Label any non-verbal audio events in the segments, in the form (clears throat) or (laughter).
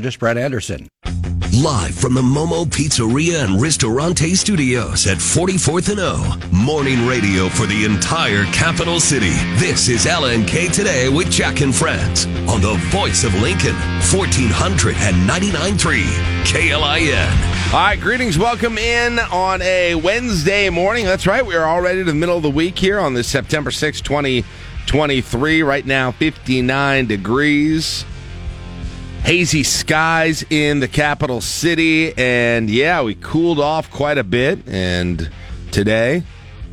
Just Brad Anderson. Live from the Momo Pizzeria and Ristorante Studios at 44th and O. Morning radio for the entire capital city. This is LNK Today with Jack and Friends on the voice of Lincoln, 1499.3 KLIN. All right, greetings. Welcome in on a Wednesday morning. That's right. We are already to the middle of the week here on this September 6, 2023. Right now, 59 degrees hazy skies in the capital city. And yeah, we cooled off quite a bit. And today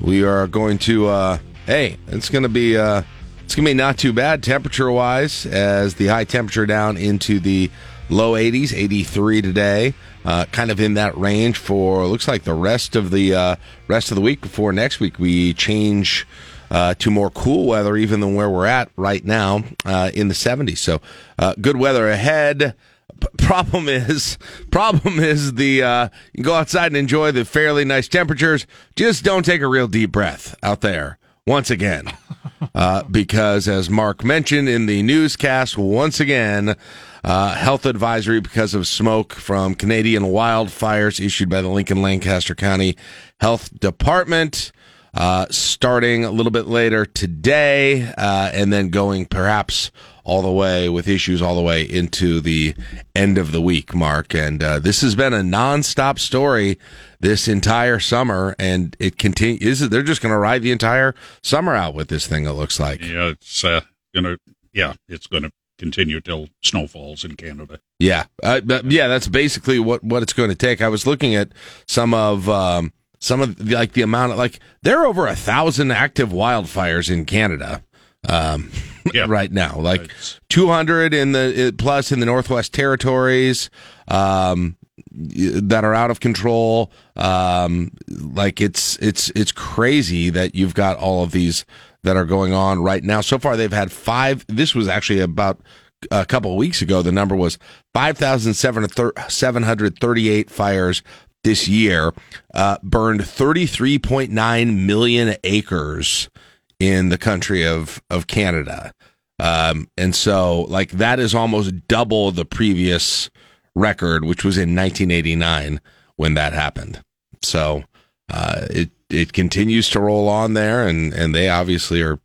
we are going to, uh, hey, it's going to be, uh, it's to be not too bad temperature wise as the high temperature down into the low 80s, 83 today. Uh, kind of in that range for looks like the rest of the uh, rest of the week before next week we change uh, to more cool weather, even than where we're at right now uh, in the 70s. So uh, good weather ahead. P- problem is, (laughs) problem is the uh, you go outside and enjoy the fairly nice temperatures. Just don't take a real deep breath out there once again, (laughs) uh, because as Mark mentioned in the newscast, once again. Uh, health advisory because of smoke from Canadian wildfires issued by the Lincoln Lancaster County Health Department uh, starting a little bit later today, uh, and then going perhaps all the way with issues all the way into the end of the week, Mark. And uh, this has been a nonstop story this entire summer, and it continues. They're just going to ride the entire summer out with this thing. It looks like. Yeah, it's uh, gonna. Yeah, it's going to continue till snow falls in Canada. Yeah, uh, yeah, that's basically what what it's going to take. I was looking at some of. Um, some of the, like the amount of like there are over a thousand active wildfires in Canada um, (laughs) yeah. right now, like right. 200 in the plus in the Northwest Territories um, that are out of control. Um, like it's it's it's crazy that you've got all of these that are going on right now. So far, they've had five. This was actually about a couple of weeks ago. The number was 5,738 fires this year uh, burned 33.9 million acres in the country of of Canada. Um, and so like that is almost double the previous record, which was in 1989 when that happened. So uh, it it continues to roll on there, and and they obviously are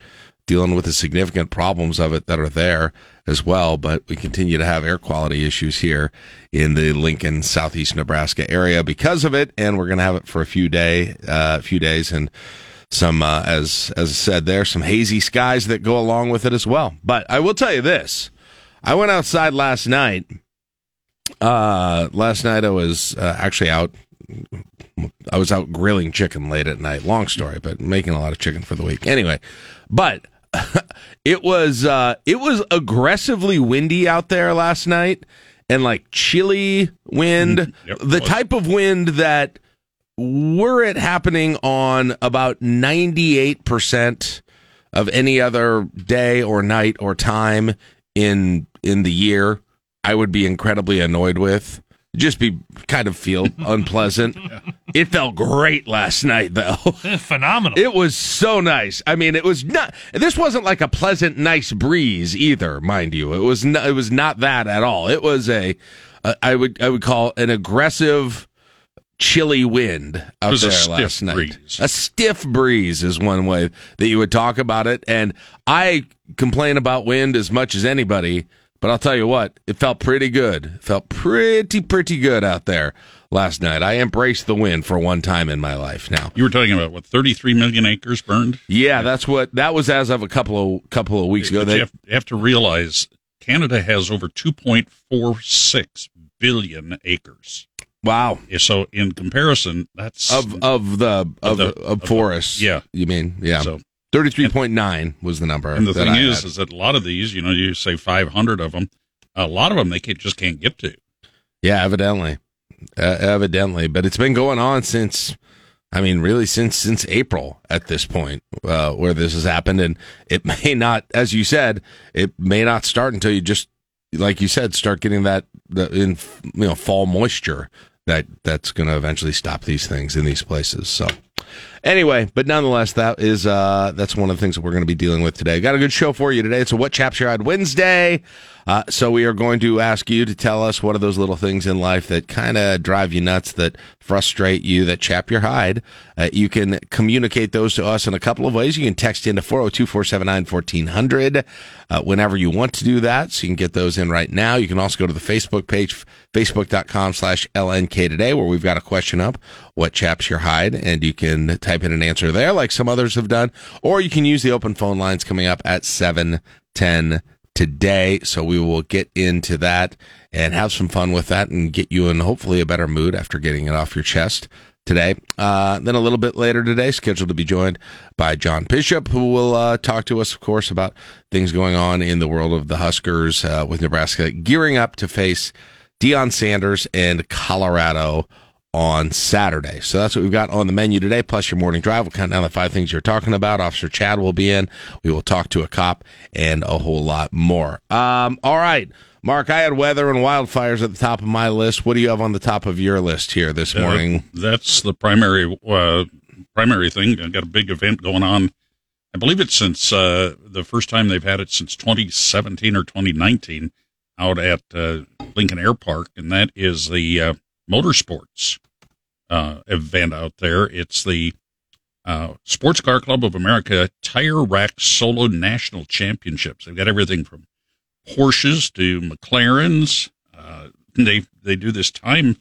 dealing with the significant problems of it that are there as well. But we continue to have air quality issues here in the Lincoln, southeast Nebraska area because of it, and we're going to have it for a few day, uh, few days, and some uh, as as I said there, some hazy skies that go along with it as well. But I will tell you this: I went outside last night. Uh, last night I was uh, actually out. I was out grilling chicken late at night. Long story, but making a lot of chicken for the week. Anyway, but (laughs) it was uh, it was aggressively windy out there last night, and like chilly wind, mm-hmm. yep, the type of wind that were it happening on about ninety eight percent of any other day or night or time in in the year, I would be incredibly annoyed with just be kind of feel (laughs) unpleasant. It felt great last night, though. (laughs) Phenomenal. It was so nice. I mean, it was not. This wasn't like a pleasant, nice breeze either, mind you. It was. Not, it was not that at all. It was a. a I would. I would call an aggressive, chilly wind out there last night. Breeze. A stiff breeze is one way that you would talk about it. And I complain about wind as much as anybody but I'll tell you what, it felt pretty good. It felt pretty, pretty good out there last night. I embraced the wind for one time in my life. Now you were talking about what 33 million acres burned. Yeah, that's what that was as of a couple of couple of weeks ago. They, you, have, you have to realize Canada has over 2.46 billion acres. Wow! So in comparison, that's of of the of, of the of, of forests. Yeah, you mean yeah. So Thirty-three point nine was the number. And the thing I is, had. is that a lot of these, you know, you say five hundred of them, a lot of them they can't, just can't get to. Yeah, evidently, uh, evidently, but it's been going on since. I mean, really, since since April at this point, uh, where this has happened, and it (laughs) may not, as you said, it may not start until you just, like you said, start getting that the, in you know fall moisture that that's going to eventually stop these things in these places. So, Anyway, but nonetheless, that is uh, that's one of the things that we're going to be dealing with today. Got a good show for you today. It's a What Chaps Your Wednesday. Uh, so we are going to ask you to tell us what are those little things in life that kind of drive you nuts, that frustrate you, that chap your hide. Uh, you can communicate those to us in a couple of ways. You can text into 402 479 1400 uh, whenever you want to do that. So you can get those in right now. You can also go to the Facebook page, facebook.com slash LNK today, where we've got a question up, what chaps your hide, and you can type in an answer there like some others have done, or you can use the open phone lines coming up at 710 today. So we will get into that and have some fun with that and get you in hopefully a better mood after getting it off your chest today. Uh, then a little bit later today, scheduled to be joined by John Bishop, who will uh, talk to us, of course, about things going on in the world of the Huskers uh, with Nebraska gearing up to face Deion Sanders and Colorado on Saturday. So that's what we've got on the menu today, plus your morning drive. We'll count down the five things you're talking about. Officer Chad will be in. We will talk to a cop and a whole lot more. Um, all right. Mark, I had weather and wildfires at the top of my list. What do you have on the top of your list here this uh, morning? That's the primary uh, primary thing. I've got a big event going on. I believe it's since uh, the first time they've had it since 2017 or 2019 out at uh, Lincoln Air Park, and that is the uh, motorsports uh, event out there. It's the uh, Sports Car Club of America Tire Rack Solo National Championships. They've got everything from Porsches to McLarens. Uh, they they do this time.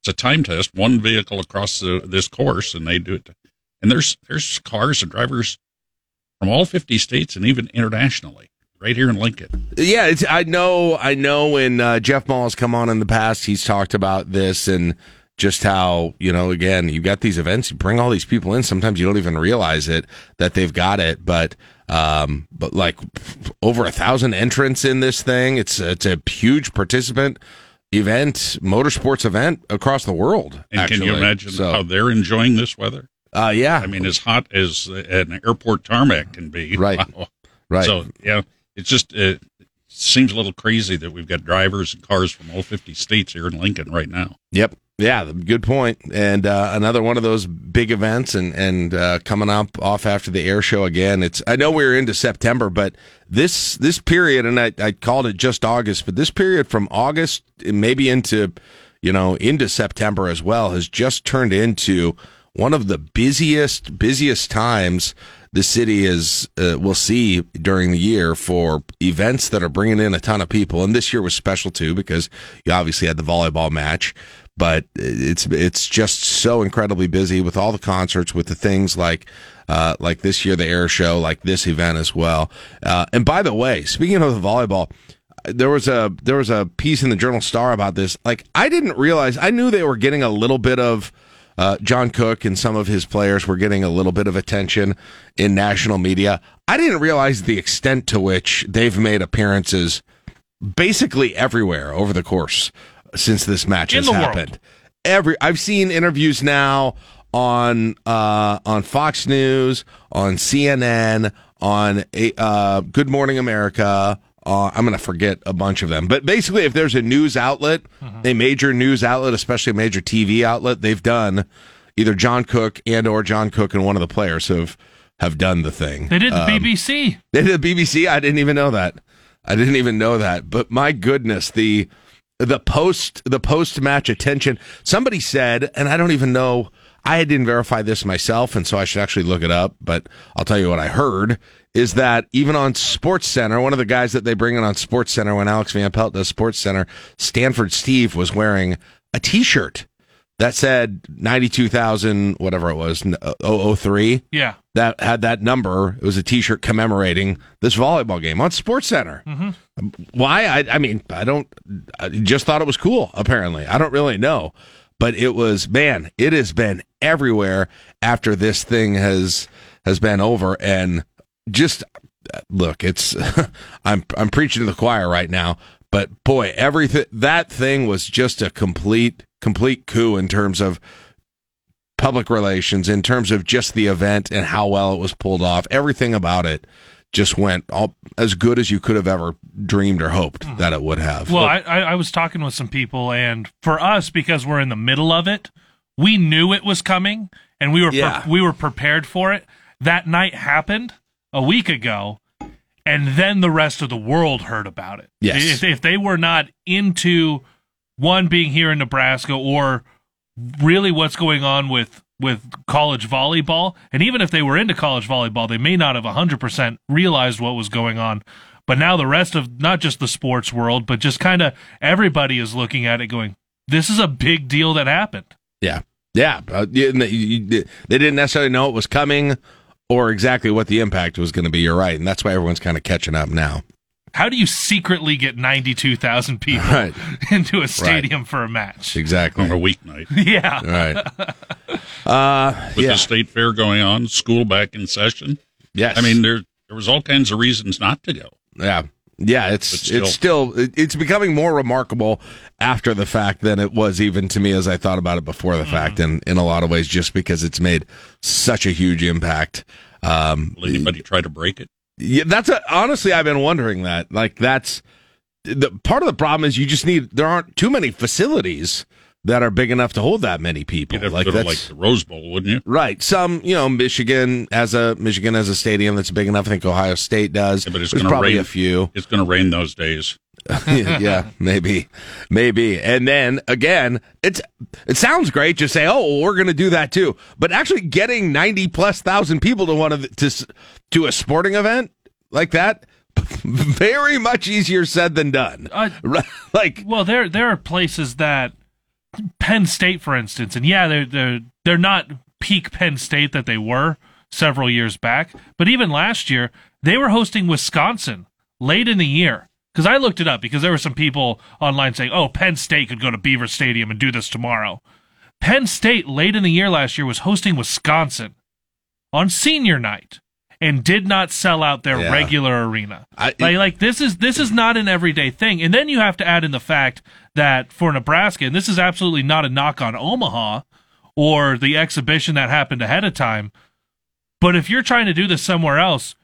It's a time test, one vehicle across the, this course, and they do it. And there's there's cars and drivers from all 50 states and even internationally right here in Lincoln. Yeah, I know. I know when uh, Jeff Maul has come on in the past, he's talked about this and just how you know again you got these events you bring all these people in sometimes you don't even realize it that they've got it but um but like over a thousand entrants in this thing it's it's a huge participant event motorsports event across the world and actually. can you imagine so, how they're enjoying this weather? Uh yeah. I mean as hot as an airport tarmac can be. Right. Wow. right. So yeah it's just it seems a little crazy that we've got drivers and cars from all 50 states here in lincoln right now. Yep yeah, good point. And uh, another one of those big events, and and uh, coming up off after the air show again. It's I know we're into September, but this this period, and I, I called it just August, but this period from August maybe into you know into September as well has just turned into one of the busiest busiest times the city is uh, will see during the year for events that are bringing in a ton of people. And this year was special too because you obviously had the volleyball match but it's it's just so incredibly busy with all the concerts, with the things like uh, like this year the air show, like this event as well. Uh, and by the way, speaking of the volleyball, there was a there was a piece in the Journal Star about this. Like I didn't realize, I knew they were getting a little bit of. Uh, John Cook and some of his players were getting a little bit of attention in national media. I didn't realize the extent to which they've made appearances basically everywhere over the course since this match In has happened. World. Every I've seen interviews now on uh, on Fox News, on CNN, on uh, Good Morning America. Uh, I'm going to forget a bunch of them, but basically, if there's a news outlet, uh-huh. a major news outlet, especially a major TV outlet, they've done either John Cook and or John Cook and one of the players have have done the thing. They did the um, BBC. They did the BBC. I didn't even know that. I didn't even know that. But my goodness, the the post the post match attention. Somebody said, and I don't even know. I didn't verify this myself, and so I should actually look it up. But I'll tell you what I heard is that even on Sports Center, one of the guys that they bring in on Sports Center when Alex Van Pelt does Sports Center, Stanford Steve was wearing a T-shirt that said 92,000, whatever it was, uh, 003. Yeah. That had that number. It was a t shirt commemorating this volleyball game on Sports Center. Mm-hmm. Um, why? I, I mean, I don't, I just thought it was cool, apparently. I don't really know. But it was, man, it has been everywhere after this thing has has been over. And just uh, look, it's, (laughs) I'm, I'm preaching to the choir right now. But boy, everything, that thing was just a complete complete coup in terms of public relations, in terms of just the event and how well it was pulled off. Everything about it just went all, as good as you could have ever dreamed or hoped mm-hmm. that it would have. Well, I, I was talking with some people, and for us, because we're in the middle of it, we knew it was coming and we were Yeah. we were prepared for it. That night happened a week ago, and then the rest of the world heard about it. Yes. If, if they were not into one being here in Nebraska or really what's going on with with college volleyball, and even if they were into college volleyball, they may not have 100% realized what was going on. But now the rest of not just the sports world, but just kind of everybody is looking at it going, this is a big deal that happened. Yeah, yeah. Uh, they didn't necessarily know it was coming or exactly what the impact was going to be. You're right, and that's why everyone's kind of catching up now. How do you secretly get 92,000 people Right. (laughs) into a stadium for a match? Exactly. on a weeknight (laughs) Yeah. Right. (laughs) Uh, with yeah. the state fair going on, school back in session. Yes. I mean, there there was all kinds of reasons not to go. Yeah. Yeah, it's still. it's still it's becoming more remarkable after the fact than it was even to me as I thought about it before the fact, and in a lot of ways, just because it's made such a huge impact. Um, Will anybody try to break it? Yeah, that's a, honestly, I've been wondering that. Like, that's the part of the problem is you just need there aren't too many facilities that are big enough to hold that many people. You'd have like to go to that's like the Rose Bowl, wouldn't you? right. Some you know Michigan as a Michigan as a stadium that's big enough. I think Ohio State does. Yeah, but it's gonna probably rain. a few. It's going to rain those days. (laughs) yeah, maybe, maybe. And then again, it's it sounds great. Just say, oh, well, we're going to do that too. But actually, getting ninety plus thousand people to one of the, to to a sporting event like that, (laughs) very much easier said than done. Uh, (laughs) like, Well, there there are places that Penn State, for instance, and yeah, they're they're they're not peak Penn State that they were several years back, but even last year they were hosting Wisconsin late in the year. Because I looked it up because there were some people online saying, "Oh, Penn State could go to Beaver Stadium and do this tomorrow." Penn State late in the year last year was hosting Wisconsin on senior night and did not sell out their Yeah. regular arena. I- like, like this is this is not an everyday thing. And then you have to add in the fact that for Nebraska, and this is absolutely not a knock on Omaha or the exhibition that happened ahead of time, but if you're trying to do this somewhere else,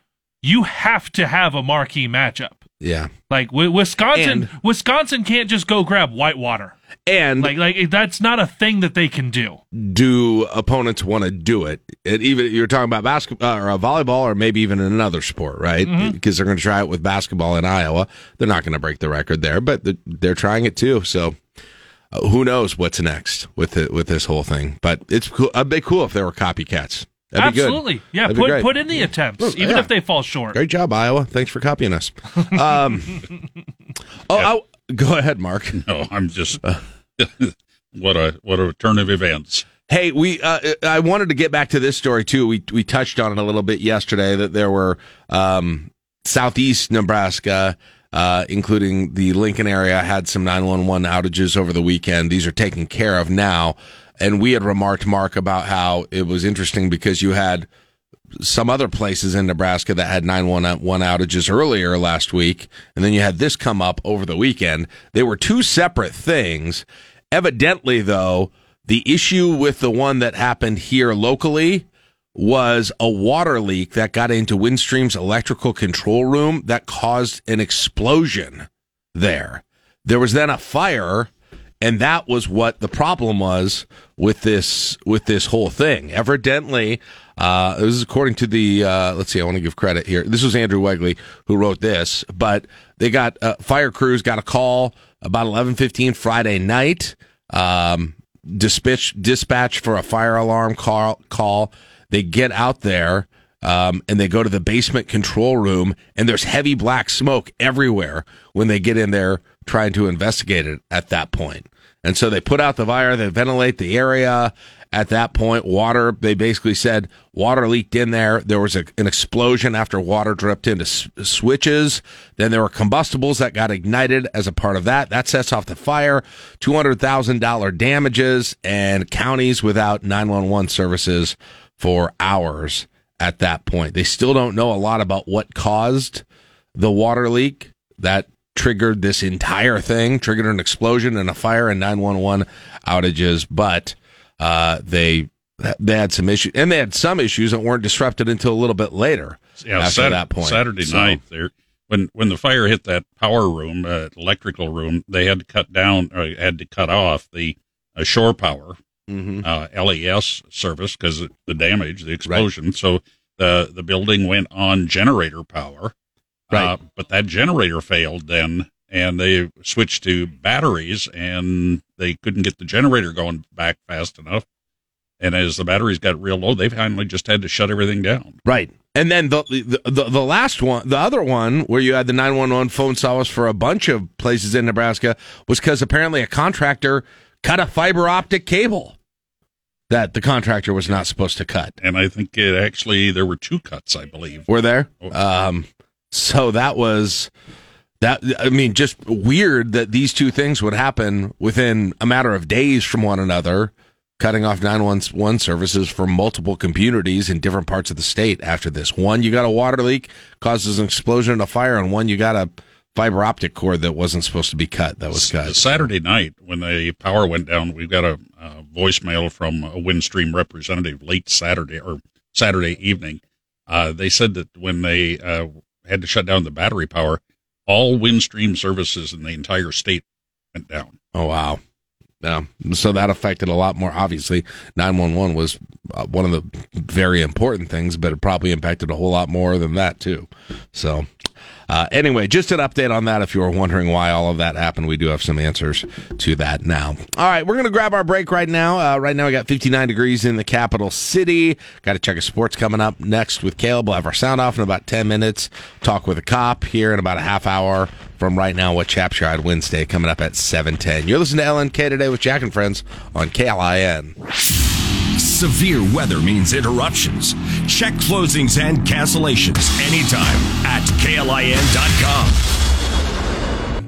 you have to have a marquee matchup. Yeah, Like Wi- Wisconsin, And- Wisconsin can't just go grab Whitewater. and Like, like that's not a thing that they can do. do opponents want to do it? And even you're talking about basketball or uh, volleyball, or maybe even another sport, right? Mm-hmm. Because they're going to try it with basketball in Iowa. They're not going to break the record there, but they're, trying it too. So uh, who knows what's next with it, with this whole thing? But it's cool. It'd be cool if there were copycats. That'd. Absolutely, yeah. That'd Put put in the attempts, Well, even yeah. if they fall short. Great job, Iowa. Thanks for copying us. (laughs) Um, oh, I- go ahead, Mark. (laughs) No, I'm just (laughs) what a what a turn of events. Hey, we uh, I wanted to get back to this story too. We we touched on it a little bit yesterday that there were um, southeast Nebraska, uh, including the Lincoln area, had some 911 outages over the weekend. These are taken care of now, and we had remarked Mark about how it was interesting because you had some other places in Nebraska that had 911 outages earlier last week, and then you had this come up over the weekend. They were two separate things. Evidently, though, the issue with the one that happened here locally was a water leak that got into Windstream's electrical control room that caused an explosion there. There was then a fire and that was what the problem was with this with this whole thing. Evidently, uh, this is according to the uh, let's see. I want to give credit here. This was Andrew Wegley who wrote this, but they got uh, fire crews got a call about eleven fifteen Friday night. Um, dispatch dispatch for a fire alarm call. Call. They get out there. Um, and they go to the basement control room, and there's heavy black smoke everywhere when they get in there trying to investigate it at that point. And so they put out the fire, they ventilate the area. At that point, water, they basically said water leaked in there. There was a, an explosion after water dripped into s- switches. Then there were combustibles that got ignited as a part of that. That sets off the fire. $200,000 damages and counties without 911 services for hours at that point. They still don't know a lot about what caused the water leak that triggered this entire thing, triggered an explosion and a fire and 911 outages, but uh, they they had some issues and they had some issues that weren't disrupted until a little bit later Yeah, after Sat- that point. Saturday So- night there when when the fire hit that power room, uh, electrical room, they had to cut down or had to cut off the uh, shore power uh, LES service because the damage, the explosion. So the the building went on generator power, Right. uh, but that generator failed then, and they switched to batteries, and they couldn't get the generator going back fast enough. And as the batteries got real low, they finally just had to shut everything down. Right. And then the, the the the last one, the other one where you had the 911 phone service for a bunch of places in Nebraska was because apparently a contractor cut a fiber optic cable that the contractor was not supposed to cut. And I think it actually there were two cuts, I believe. Were there? Um, so that was that. I mean, just weird that these two things would happen within a matter of days from one another, cutting off 911 services for multiple communities in different parts of the state after this. One, you got a water leak, causes an explosion and a fire, and one, you got a fiber optic cord that wasn't supposed to be cut that was cut. Saturday night when the power went down, we got a, a voicemail from a Windstream representative late Saturday or Saturday evening. Uh, they said that when they uh, had to shut down the battery power, all Windstream services in the entire state went down. Oh wow. Yeah. So that affected a lot more. Obviously, 911 was uh, one of the very important things, but it probably impacted a whole lot more than that, too. So, uh, anyway, just an update on that if you were wondering why all of that happened. We do have some answers to that now. All right, we're going to grab our break right now. Uh, right now, we got 59 degrees in the capital city. Got to check a sports coming up next with Caleb. We'll have our sound off in about 10 minutes. Talk with a cop here in about a half hour from right now with Chaps Your Wednesday coming up at 710. You're listening to LNK today with Jack and Friends on KLIN. Severe weather means interruptions. Check closings and cancellations anytime at KLIN.com.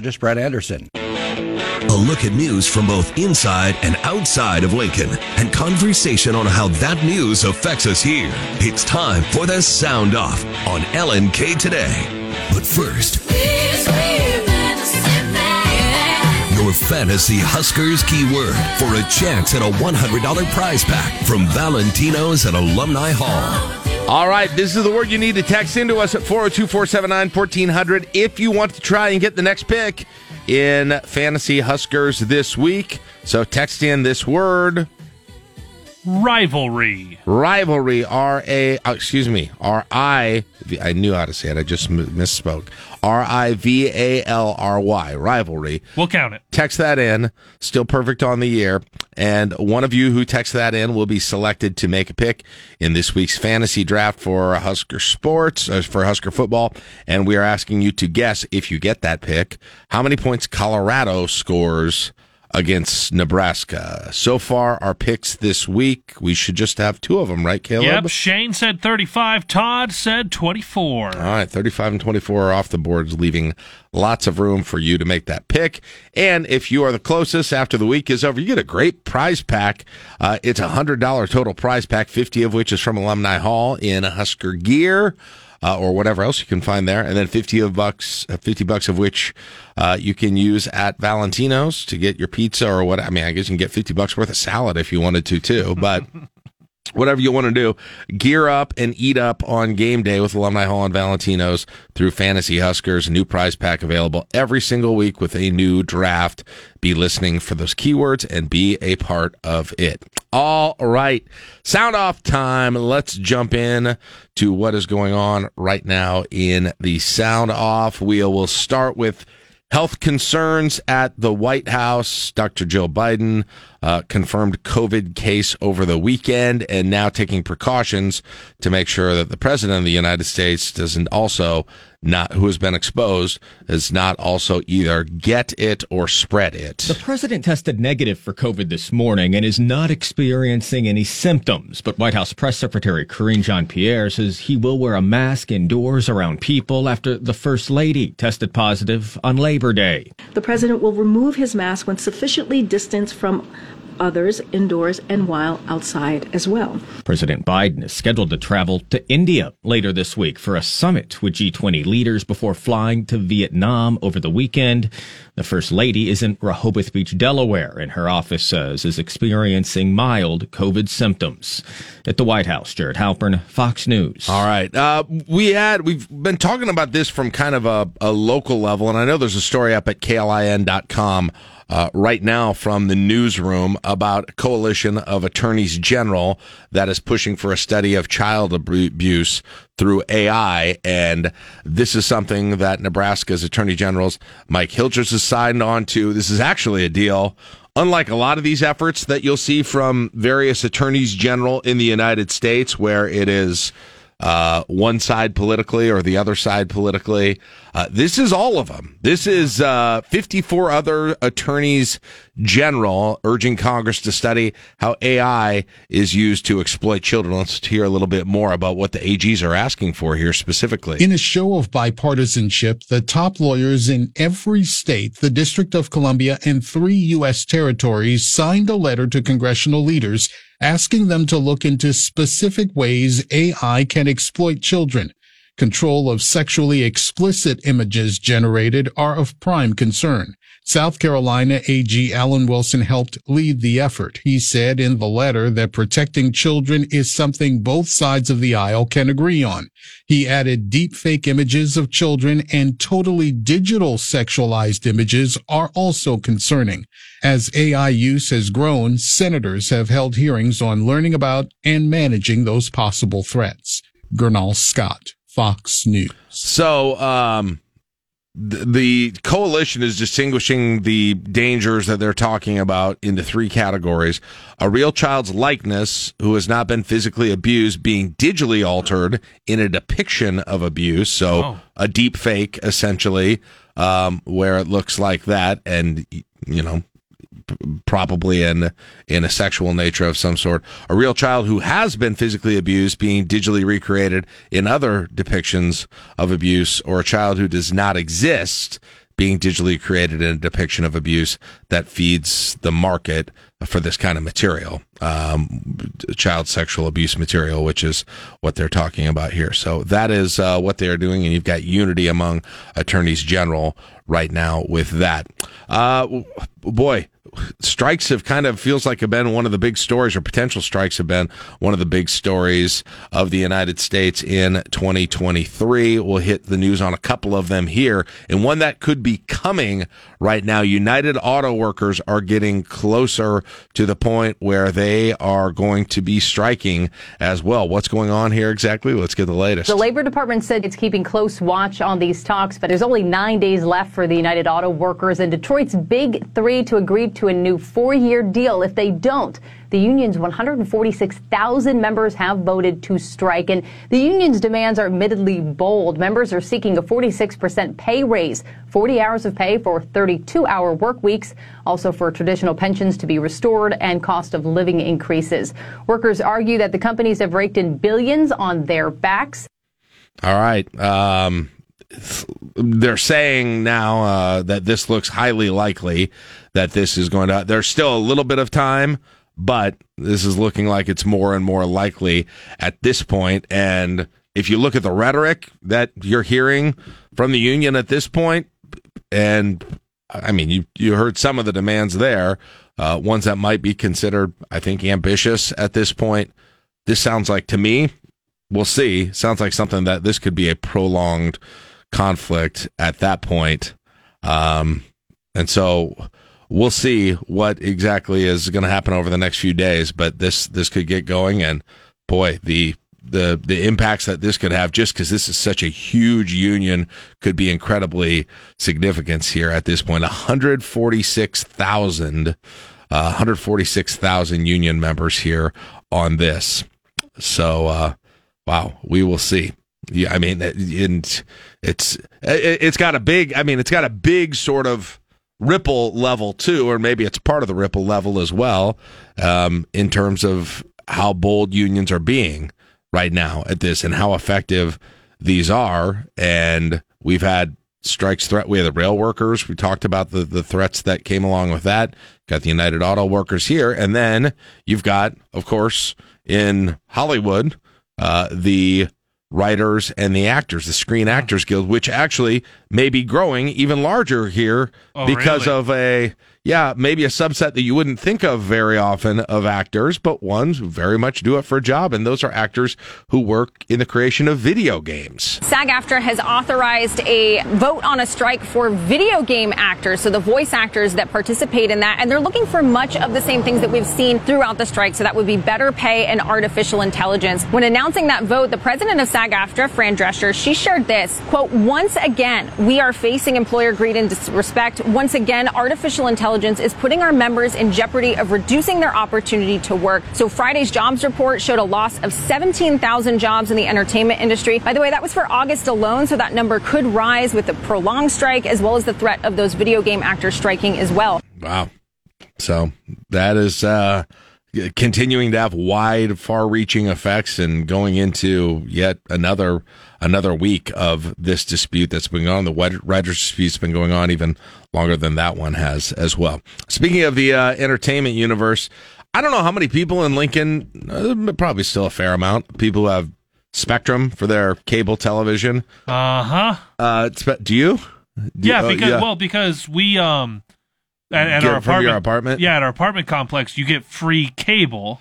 Just Brad Anderson. A look at news from both inside and outside of Lincoln and conversation on how that news affects us here. It's time for the Sound Off on LNK Today. But first, your fantasy Huskers keyword for a chance at a $100 prize pack from Valentino's at Alumni Hall. All right, this is the word you need to text into us at 402 479 1400 if you want to try and get the next pick in Fantasy Huskers this week. So text in this word Rivalry. rivalry, R A, oh, excuse me, R I, I knew how to say it, I just misspoke. R I V A L R Y, rivalry. We'll count it. text that in. Still perfect on the year. And one of you who texts that in will be selected to make a pick in this week's fantasy draft for Husker Sports, uh, for Husker football. And we are asking you to guess if you get that pick, how many points Colorado scores against Nebraska. So far, our picks this week, we should just have two of them, right, Caleb? Yep. Shane said 35. Todd said 24. All right, 35 and 24 are off the boards, leaving lots of room for you to make that pick. And if you are the closest after the week is over, you get a great prize pack. Uh, it's a $100 total prize pack, 50 of which is from Alumni Hall in Husker gear. Uh, or whatever else you can find there, and then fifty of bucks, uh, fifty bucks of which uh, you can use at Valentino's to get your pizza or what. I mean, I guess you can get fifty bucks worth of salad if you wanted to too, but (laughs) whatever you want to do, gear up and eat up on game day with Alumni Hall and Valentino's through Fantasy Huskers. New prize pack available every single week with a new draft. Be listening for those keywords and be a part of it. All right. Sound off time. Let's jump in to what is going on right now in the sound off wheel. We'll start with Health concerns at the White House. Dr. Joe Biden uh, confirmed COVID case over the weekend and now taking precautions to make sure that the president of the United States doesn't also not who has been exposed does not also either get it or spread it. The president tested negative for COVID this morning and is not experiencing any symptoms. But White House Press Secretary Karine Jean Pierre says he will wear a mask indoors around people after the First Lady tested positive on Labor Day. The president will remove his mask when sufficiently distanced from others indoors and while outside as well. President Biden is scheduled to travel to India later this week for a summit with G20 leaders before flying to Vietnam over the weekend. The First Lady is in Rehoboth Beach, Delaware, and her office says is experiencing mild COVID symptoms. At the White House, Jared Halpern, Fox News. All right. Uh, we had, we've been talking about this from kind of a, a local level, and I know there's a story up at klin.com uh, right now from the newsroom about a coalition of attorneys general that is pushing for a study of child abuse through AI. And this is something that Nebraska's attorney generals, Mike Hilgers, has signed on to. This is actually a deal. Unlike a lot of these efforts that you'll see from various attorneys general in the United States, where it is uh, one side politically or the other side politically. Uh, this is all of them. This is uh, 54 other attorneys general urging Congress to study how AI is used to exploit children. Let's hear a little bit more about what the AGs are asking for here specifically. In a show of bipartisanship, the top lawyers in every state, the District of Columbia, and three U.S. territories signed a letter to congressional leaders asking them to look into specific ways AI can exploit children. Control of sexually explicit images generated are of prime concern. South Carolina AG Alan Wilson helped lead the effort. He said in the letter that protecting children is something both sides of the aisle can agree on. He added deep fake images of children and totally digital sexualized images are also concerning. As AI use has grown, senators have held hearings on learning about and managing those possible threats. Gernal Scott, Fox News. So, um, the coalition is distinguishing the dangers that they're talking about into three categories a real child's likeness who has not been physically abused being digitally altered in a depiction of abuse so oh. a deep fake essentially um, where it looks like that and you know probably in in a sexual nature of some sort. A real child who has been physically abused being digitally recreated in other depictions of abuse, or a child who does not exist being digitally created in a depiction of abuse that feeds the market for this kind of material, um, child sexual abuse material, which is what they're talking about here. So that is uh, what they are doing, and you've got unity among attorneys general right now with that. Uh, boy, strikes have kind of feels like have been one of the big stories, or potential strikes have been one of the big stories of the United States in 2023. We'll hit the news on a couple of them here, and one that could be coming right now. United Auto Workers are getting closer to the point where they are going to be striking as well. What's going on here exactly? Let's get the latest. The Labor Department said it's keeping close watch on these talks, but there's only nine days left for the United Auto Workers and Detroit's big three to agree to a new four year deal. If they don't, the union's 146,000 members have voted to strike, and the union's demands are admittedly bold. Members are seeking a 46% pay raise, 40 hours of pay for 32 hour work weeks, also for traditional pensions to be restored, and cost of living increases. Workers argue that the companies have raked in billions on their backs. All right. Um, they're saying now uh, that this looks highly likely that this is going to. There's still a little bit of time but this is looking like it's more and more likely at this point. And if you look at the rhetoric that you're hearing from the union at this point, and I mean, you you heard some of the demands there, uh, ones that might be considered, I think, ambitious at this point. This sounds like to me, we'll see. Sounds like something that this could be a prolonged conflict at that point. Um, and so we'll see what exactly is going to happen over the next few days. But this this could get going, and boy, the the the impacts that this could have just because this is such a huge union could be incredibly significant here at this point 146,000 uh, 146,000 union members here on this so uh wow we will see yeah i mean and it's it's got a big i mean it's got a big sort of ripple level too or maybe it's part of the ripple level as well um in terms of how bold unions are being right now at this and how effective these are. And we've had strikes threat. We had the rail workers. We talked about the, the threats that came along with that. Got the United Auto Workers here. And then you've got, of course, in Hollywood, uh, the writers and the actors, the Screen Actors Guild, which actually may be growing even larger here Oh, because really? of a yeah, maybe a subset that you wouldn't think of very often of actors, but ones who very much do it for a job, and those are actors who work in the creation of video games. SAG AFTRA has authorized a vote on a strike for video game actors, so the voice actors that participate in that, and they're looking for much of the same things that we've seen throughout the strike, so that would be better pay and artificial intelligence. When announcing that vote, the president of SAG AFTRA, Fran Drescher, she shared this quote, once again, we are facing employer greed and disrespect. Once again, artificial intelligence is putting our members in jeopardy of reducing their opportunity to work. So Friday's jobs report showed a loss of 17,000 jobs in the entertainment industry. By the way, that was for August alone, so that number could rise with the prolonged strike as well as the threat of those video game actors striking as well. Wow. So that is uh, continuing to have wide, far-reaching effects, and going into yet another another week of this dispute that's been going on. The writers' dispute's been going on even longer than that one has as well. Speaking of the uh, entertainment universe, I don't know how many people in Lincoln, uh, probably still a fair amount, people who have Spectrum for their cable television. Uh-huh. Uh spe- Do you? Do Yeah, you- uh, because well, because we um at, at our apartment, apartment? Yeah, at our apartment complex, you get free cable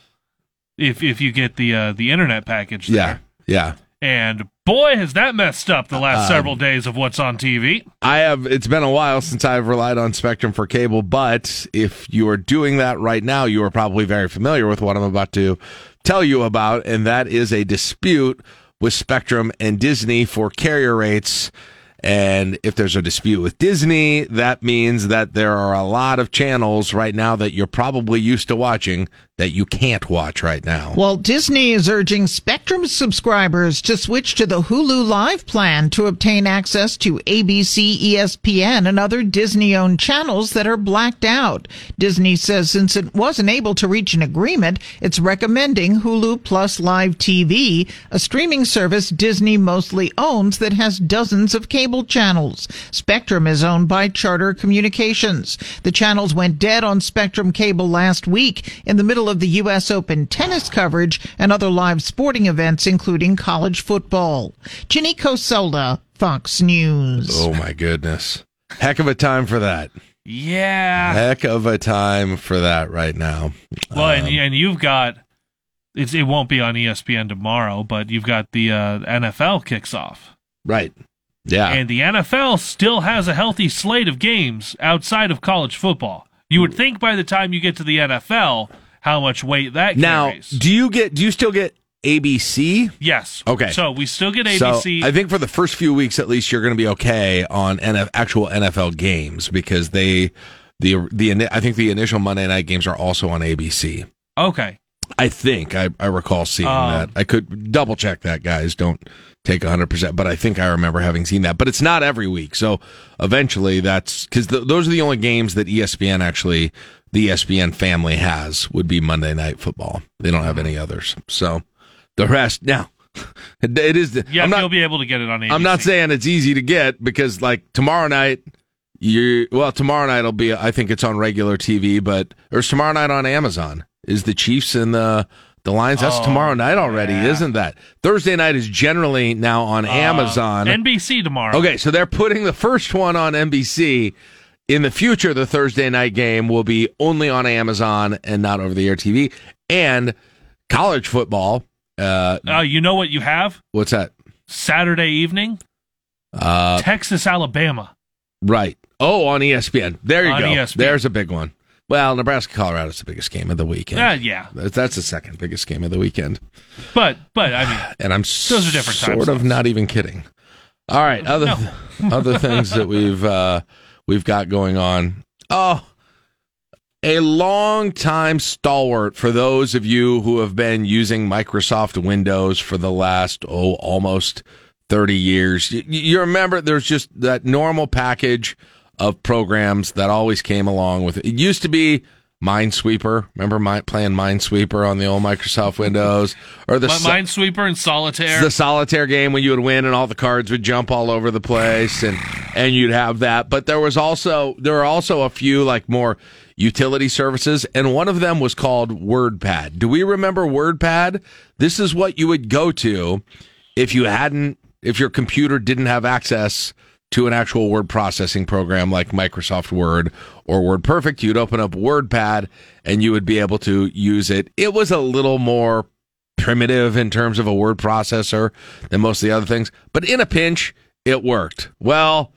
if if you get the uh, the internet package. There. yeah, yeah. And boy, has that messed up the last Um, several days of what's on TV. I have. It's been a while since I've relied on Spectrum for cable, but if you are doing that right now, you are probably very familiar with what I'm about to tell you about, and that is a dispute with Spectrum and Disney for carrier rates. And if there's a dispute with Disney, that means that there are a lot of channels right now that you're probably used to watching that you can't watch right now. Well, Disney is urging Spectrum subscribers to switch to the Hulu Live plan to obtain access to ABC, ESPN, and other Disney owned channels that are blacked out. Disney says since it wasn't able to reach an agreement, it's recommending Hulu Plus Live TV, a streaming service Disney mostly owns that has dozens of cable channels. Spectrum is owned by Charter Communications. The channels went dead on Spectrum Cable last week in the middle of the U.S. Open tennis coverage and other live sporting events, including college football. Ginny Cosola, Fox News. Oh my goodness. Heck of a time for that. Yeah. Heck of a time for that right now. Well, and, Um, and you've got it's, it won't be on ESPN tomorrow, but you've got the uh, NFL kicks off. Right. Yeah. And the NFL still has a healthy slate of games outside of college football. You would think by the time you get to the NFL, how much weight that now, carries. do you get do you still get ABC? Yes. Okay. So we still get So ABC. I think for the first few weeks at least you're going to be okay on NF, actual NFL games because they the the I think the initial Monday night games are also on ABC. okay. I think I, I recall seeing Um, that. I could double check that, guys. Don't take 100%, but I think I remember having seen that. But it's not every week. So eventually that's because th- those are the only games that ESPN actually, the ESPN family has would be Monday Night Football. They don't have any others. So the rest, now, (laughs) it, it is. the- Yeah, I'm not, you'll be able to get it on ABC. I'm not saying it's easy to get because like tomorrow night, you well tomorrow night will be I think it's on regular TV, but or tomorrow night on Amazon. Is the Chiefs and the the Lions? That's Oh, tomorrow night already, yeah. isn't that? Thursday night is generally now on Uh, Amazon. NBC tomorrow. Okay, so they're putting the first one on NBC. In the future, the Thursday night game will be only on Amazon and not over the air TV. And college football. Uh, Uh, you know what you have? what's that? Saturday evening, Uh, Texas, Alabama. Right. Oh, on ESPN. There you On go. ESPN. There's a big one. Well, Nebraska Colorado is the biggest game of the weekend. Uh, yeah. That's the second biggest game of the weekend. But but I mean, And I'm Those are different sort of not even kidding. All right, other (laughs) other things that we've uh, we've got going on. Oh, a long time stalwart for those of you who have been using Microsoft Windows for the last oh almost 30 years. You, you remember there's just that normal package of programs that always came along with it. It used to be Minesweeper. Remember my, playing Minesweeper on the old Microsoft Windows or the Minesweeper and Solitaire. the solitaire game when you would win and all the cards would jump all over the place and and you'd have that but there was also there were also a few like more utility services and one of them was called wordpad do we remember wordpad this is what you would go to if you hadn't if your computer didn't have access to an actual word processing program like Microsoft Word or WordPerfect, you'd open up WordPad and you would be able to use it. It was a little more primitive in terms of a word processor than most of the other things, but in a pinch, it worked. Well,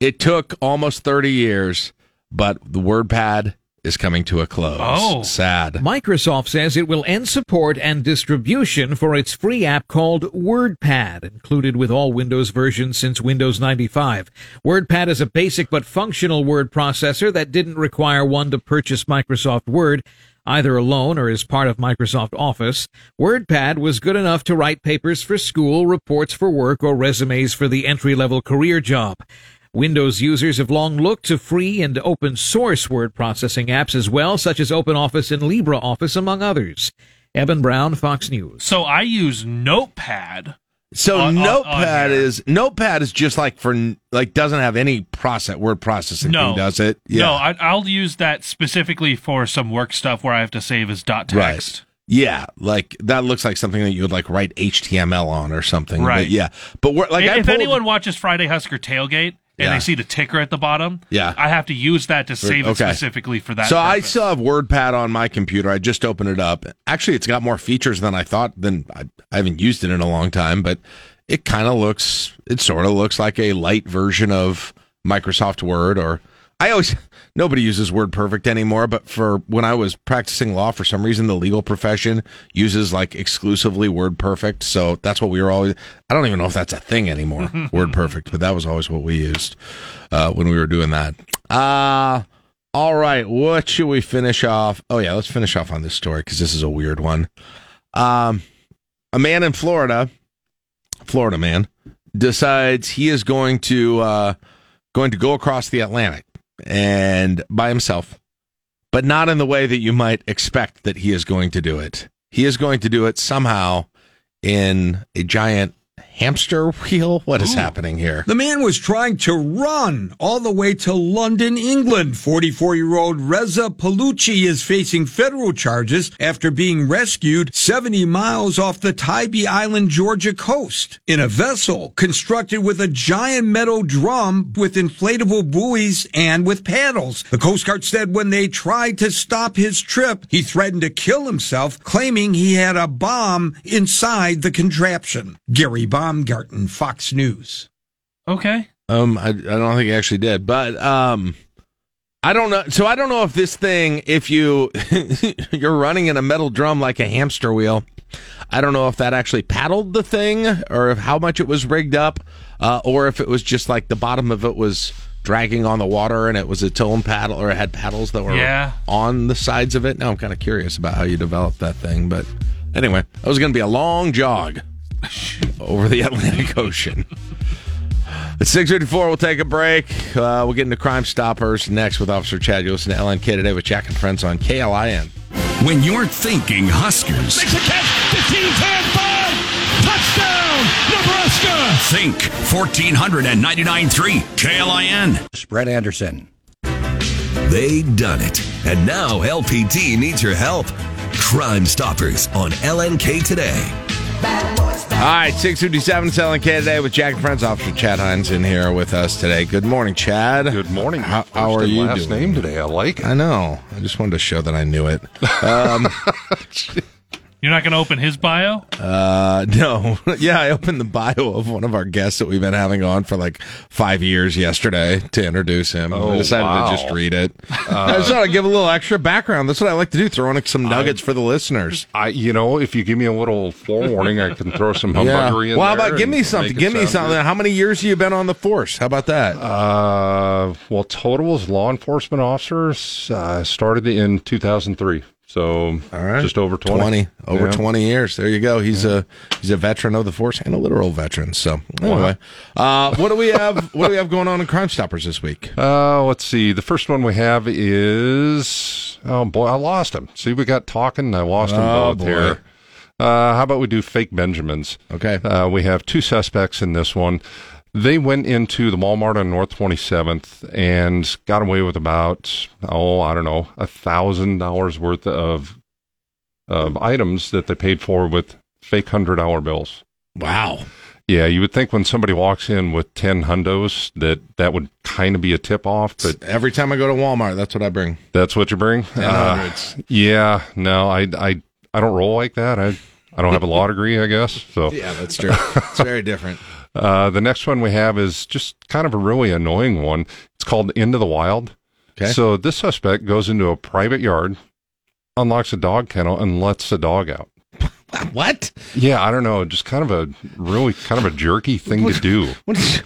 it took almost 30 years, but the WordPad is coming to a close. Oh. sad. Microsoft says it will end support and distribution for its free app called WordPad, included with all Windows versions since Windows 95. WordPad is a basic but functional word processor that didn't require one to purchase Microsoft Word either alone or as part of Microsoft Office. WordPad was good enough to write papers for school, reports for work, or resumes for the entry-level career job. Windows users have long looked to free and open source word processing apps as well, such as OpenOffice and LibreOffice, among others. Evan Brown, Fox News. So I use Notepad. So oh, oh, oh, on- on- Notepad on here. is Notepad is just like for like doesn't have any process word processing No, thing, does it? No, I, I'll use that specifically for some work stuff where I have to save as dot text. Right. Yeah, like that looks like something that you would like write HTML on or something. But Right. yeah, but we're, like I if pulled, anyone watches Friday Husker Tailgate and Yeah. they see the ticker at the bottom, Yeah. I have to use that to save it specifically for that. so I still have WordPad on my computer. I just opened it up. Actually, it's got more features than I thought. Than I, I haven't used it in a long time, but it kind of looks. It sort of looks like a light version of Microsoft Word. Or I always (laughs) nobody uses Word Perfect anymore. But for when I was practicing law, for some reason, the legal profession uses like exclusively Word Perfect. So that's what we were always. I don't even know if that's a thing anymore. (laughs) Word Perfect, but that was always what we used uh, when we were doing that. Uh all right, what should we finish off? Oh yeah, let's finish off on this story because this is a weird one. Um, a man in Florida, Florida man, decides he is going to uh, going to go across the Atlantic and by himself, but not in the way that you might expect that he is going to do it. He is going to do it somehow in a giant hamster wheel. What is oh. happening here? The man was trying to run all the way to London, England. 44 year old Reza Baluchi is facing federal charges after being rescued 70 miles off the Tybee Island, Georgia coast in a vessel constructed with a giant metal drum with inflatable buoys and with paddles. The Coast Guard said when they tried to stop his trip, he threatened to kill himself, claiming he had a bomb inside the contraption. Gary Baumgarten, Fox News. Okay. Um, I, I don't think he actually did, but um, I don't know. So I don't know if this thing, if you (laughs) you're running in a metal drum like a hamster wheel, I don't know if that actually paddled the thing or if how much it was rigged up, uh, or if it was just like the bottom of it was dragging on the water and it was a tone paddle or it had paddles that were Yeah. on the sides of it. Now I'm kind of curious about how you developed that thing, but anyway, that was going to be a long jog (laughs) over the Atlantic Ocean. At 654, we'll take a break. Uh, we'll get into Crime Stoppers next with Officer Chad. You listen to LNK today with Jack and Friends on KLIN. When you're thinking Huskers, Makes a catch. 15, 10, 5. Touchdown, Nebraska. think 1499.3 KLIN. Brett Anderson. They done it. And now LPD needs your help. Crime Stoppers on LNK today. All right, 657 LNK today with Jack and Friends. Officer Chad Hines in here with us today. Good morning, Chad. Good morning. How, how are you last doing? name today. I like it. I know. I just wanted to show that I knew it. (laughs) Um, (laughs) You're not going to open his bio? Uh, (laughs) no. (laughs) yeah, I opened the bio of one of our guests that we've been having on for like five years yesterday to introduce him. I Oh, decided wow. to just read it. Uh, (laughs) I just thought I'd give a little extra background. That's what I like to do, throw in some nuggets for the listeners. I, you know, if you give me a little forewarning, I can throw some Yeah. in Well, how there about give me something? Give me sound something. How many years have you been on the force? How about that? Uh, well, total as law enforcement officers uh, started in 2003, so all right, just over 20. 20 over Yeah. 20 years there you go he's a he's a veteran of the force and a literal veteran so anyway uh what do we have what do we have going on in crime stoppers this week Uh, let's see. The first one we have is oh boy, I lost him. See, we got talking. I lost him Oh, both boy. here. Uh, how about we do fake Benjamins? Okay. Uh, we have two suspects in this one. They went into the Walmart on North 27th and got away with about oh I don't know a thousand dollars worth of of items that they paid for with fake hundred dollar bills. Wow. Yeah, you would think when somebody walks in with ten hundos that that would kind of be a tip off, but every time i go to walmart that's what i bring that's what you bring. Uh, yeah, no, I I I don't roll like that. I I don't have a law degree, I guess. So (laughs) yeah that's true it's very different Uh, the next one we have is just kind of a really annoying one. It's called Into the Wild. Okay. So this suspect goes into a private yard, unlocks a dog kennel, and lets the dog out. (laughs) what Yeah, I don't know. Just kind of a really kind of a jerky thing to do. (laughs) what you,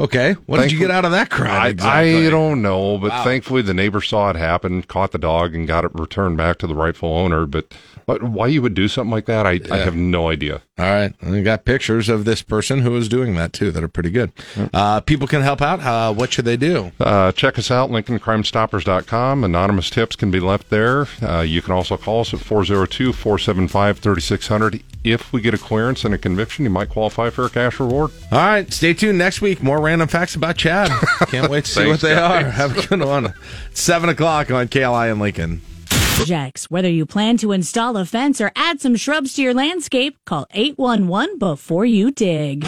okay what did you get out of that crime I, exactly? I don't know, but Wow. thankfully the neighbor saw it happen, caught the dog, and got it returned back to the rightful owner. But, but why you would do something like that, I, I have no idea. all right and we got pictures of this person who is doing that too that are pretty good uh people can help out uh what should they do Uh, check us out, LincolnCrimeStoppers.com. Anonymous tips can be left there. Uh, you can also call us at 402 475 3600. If we get a clearance and a conviction, you might qualify for a cash reward. All right, stay tuned next week. More random facts about Chad. (laughs) Can't wait to see what they guys. are. Have a good one. Seven o'clock on KLI and Lincoln. Projects. Whether you plan to install a fence or add some shrubs to your landscape, call 811 before you dig.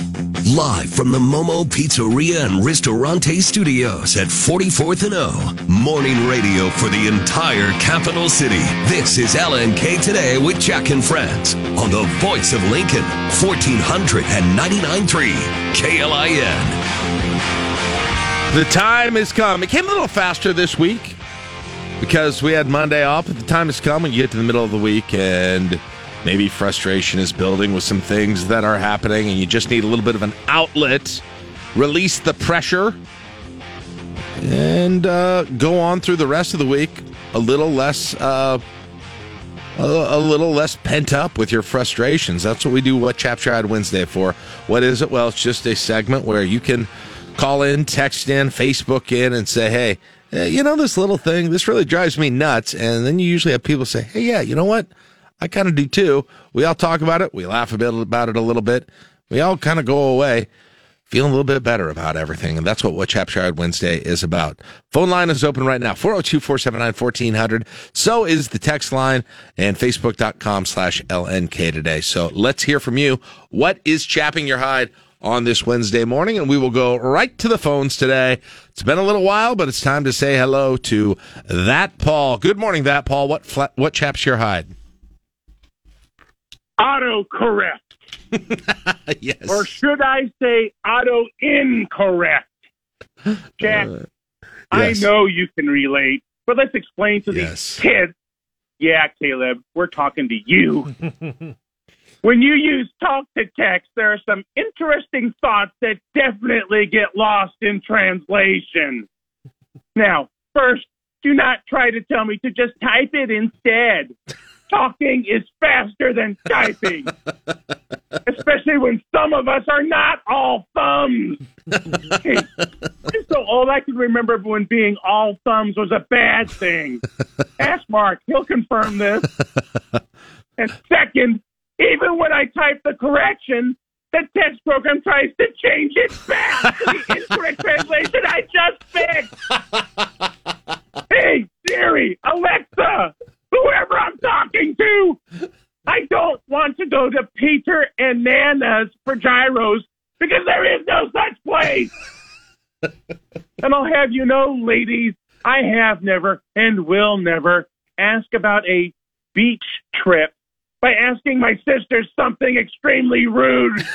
Live from the Momo Pizzeria and Ristorante Studios at 44th and O. Morning radio for the entire capital city. This is LNK Today with Jack and Friends on the voice of Lincoln, 1499.3 KLIN. The time has come. It came a little faster this week because we had Monday off, but the time has come when you get to the middle of the week and maybe frustration is building with some things that are happening and you just need a little bit of an outlet, release the pressure, and uh, go on through the rest of the week a little less. Uh, a, little less pent up with your frustrations. That's what we do What Chaps Your Hide Wednesday for. What is it? Well, it's just a segment where you can call in, text in, Facebook in, and say, hey, Eh, you know, this little thing, this really drives me nuts. And then you usually have people say, hey, yeah, you know what? I kind of do too. We all talk about it. We laugh a bit about it a little bit. We all kind of go away feeling a little bit better about everything. And that's what What Chap Shard Wednesday is about. Phone line is open right now, 402 479 1400. So is the text line and facebook.com slash LNK today. So let's hear from you. What is chapping your hide on this Wednesday morning? And we will go right to the phones today. It's been a little while, but it's time to say hello to that Paul. Good morning, that Paul. What, fla- what chaps your hide? auto correct. (laughs) yes. Or should I say auto incorrect? Jack, uh, I yes. know you can relate, but let's explain to Yes. these kids. Yeah, Caleb, we're talking to you. (laughs) when you use talk to text, there are some interesting thoughts that definitely get lost in translation. (laughs) Now, first, do not try to tell me to just type it instead. (laughs) Talking is faster than typing, (laughs) especially when some of us are not all thumbs. Hey, I'm so old, I can remember when being all thumbs was a bad thing. Ask Mark, he'll confirm this. And second, even when I type the correction, the text program tries to change it back to the (laughs) incorrect translation I just fixed. Hey, Siri, Alexa, whoever I'm talking to, I don't want to go to Peter and Nana's for gyros because there is no such place. and I'll have you know, ladies, I have never and will never ask about a beach trip by asking my sister something extremely rude. (laughs)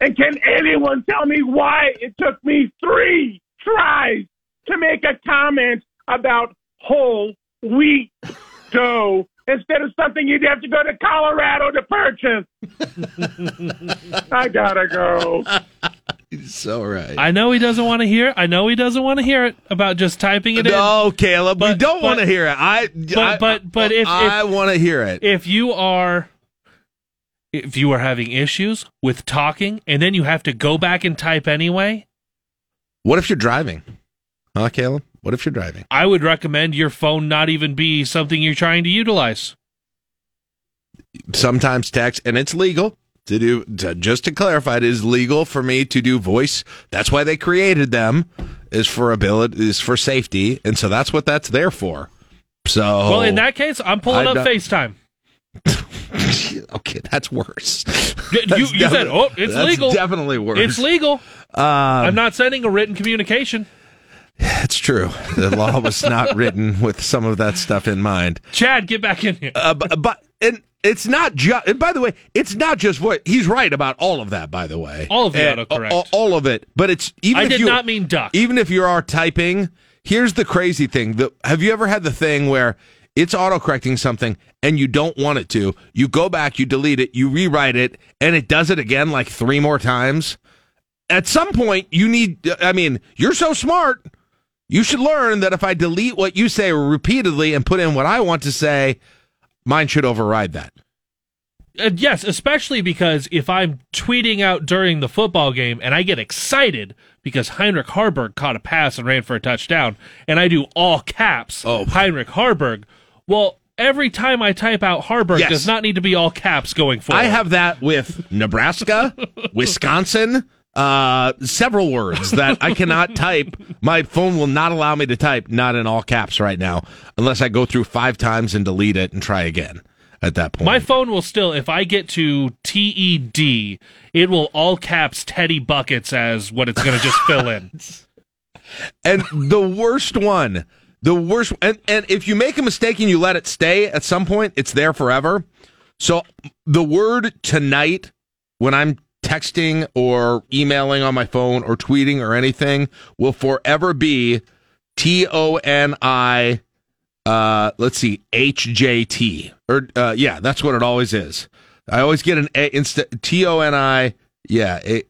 and can anyone tell me why it took me three tries to make a comment about whole wheat dough instead of something you'd have to go to Colorado to purchase? (laughs) I gotta go. (laughs) so right. I know he doesn't want to hear. I know he doesn't want to hear it about just typing it in. No, Caleb, we don't want to hear it. I, But I- but but if, if I want to hear it. if you are if you are having issues with talking and then you have to go back and type anyway, What if you're driving? Huh, Caleb? What if you're driving? I would recommend your phone not even be something you're trying to utilize. Sometimes text, and it's legal to do. To, just to clarify, it is legal for me to do voice. That's why they created them. Is for ability, is for safety, and so that's what that's there for. So, well, in that case, I'm pulling I up FaceTime. (laughs) okay, that's worse. You, That's you said, "Oh, it's that's legal." Definitely worse. It's legal. Um, I'm not sending a written communication. It's true. The law was not (laughs) written with some of that stuff in mind. Chad, get back in here. Uh, but, but and it's not just. By the way, it's not just what he's right about all of that. By the way, All of the And autocorrect. all, all of it. But it's even. I if did you, not mean duck. Even if you are typing, here's the crazy thing. The, have you ever had the thing where it's autocorrecting something and you don't want it to? You go back, you delete it, you rewrite it, and it does it again like three more times. At some point, you need. I mean, you're so smart. You should learn that if I delete what you say repeatedly and put in what I want to say, mine should override that. Uh, yes, especially because if I'm tweeting out during the football game and I get excited because Heinrich Haarberg caught a pass and ran for a touchdown, and I do all caps Oh. Heinrich Haarberg, well, every time I type out Haarberg Yes. does not need to be all caps going forward. I have that with Nebraska, (laughs) Wisconsin, uh, several words that I cannot (laughs) type. My phone will not allow me to type, not in all caps right now, unless I go through five times and delete it and try again at that point. My phone will still, if I get to TED, it will all caps Teddy Buckets as what it's going to just fill in. (laughs) (laughs) And the worst one, the worst, and, and if you make a mistake and you let it stay, at some point it's there forever. So the word tonight, when I'm texting or emailing on my phone or tweeting or anything, will forever be T O N I. Uh, let's see, H J T, or uh, yeah, that's what it always is. I always get an A instead T O N I. Yeah, it,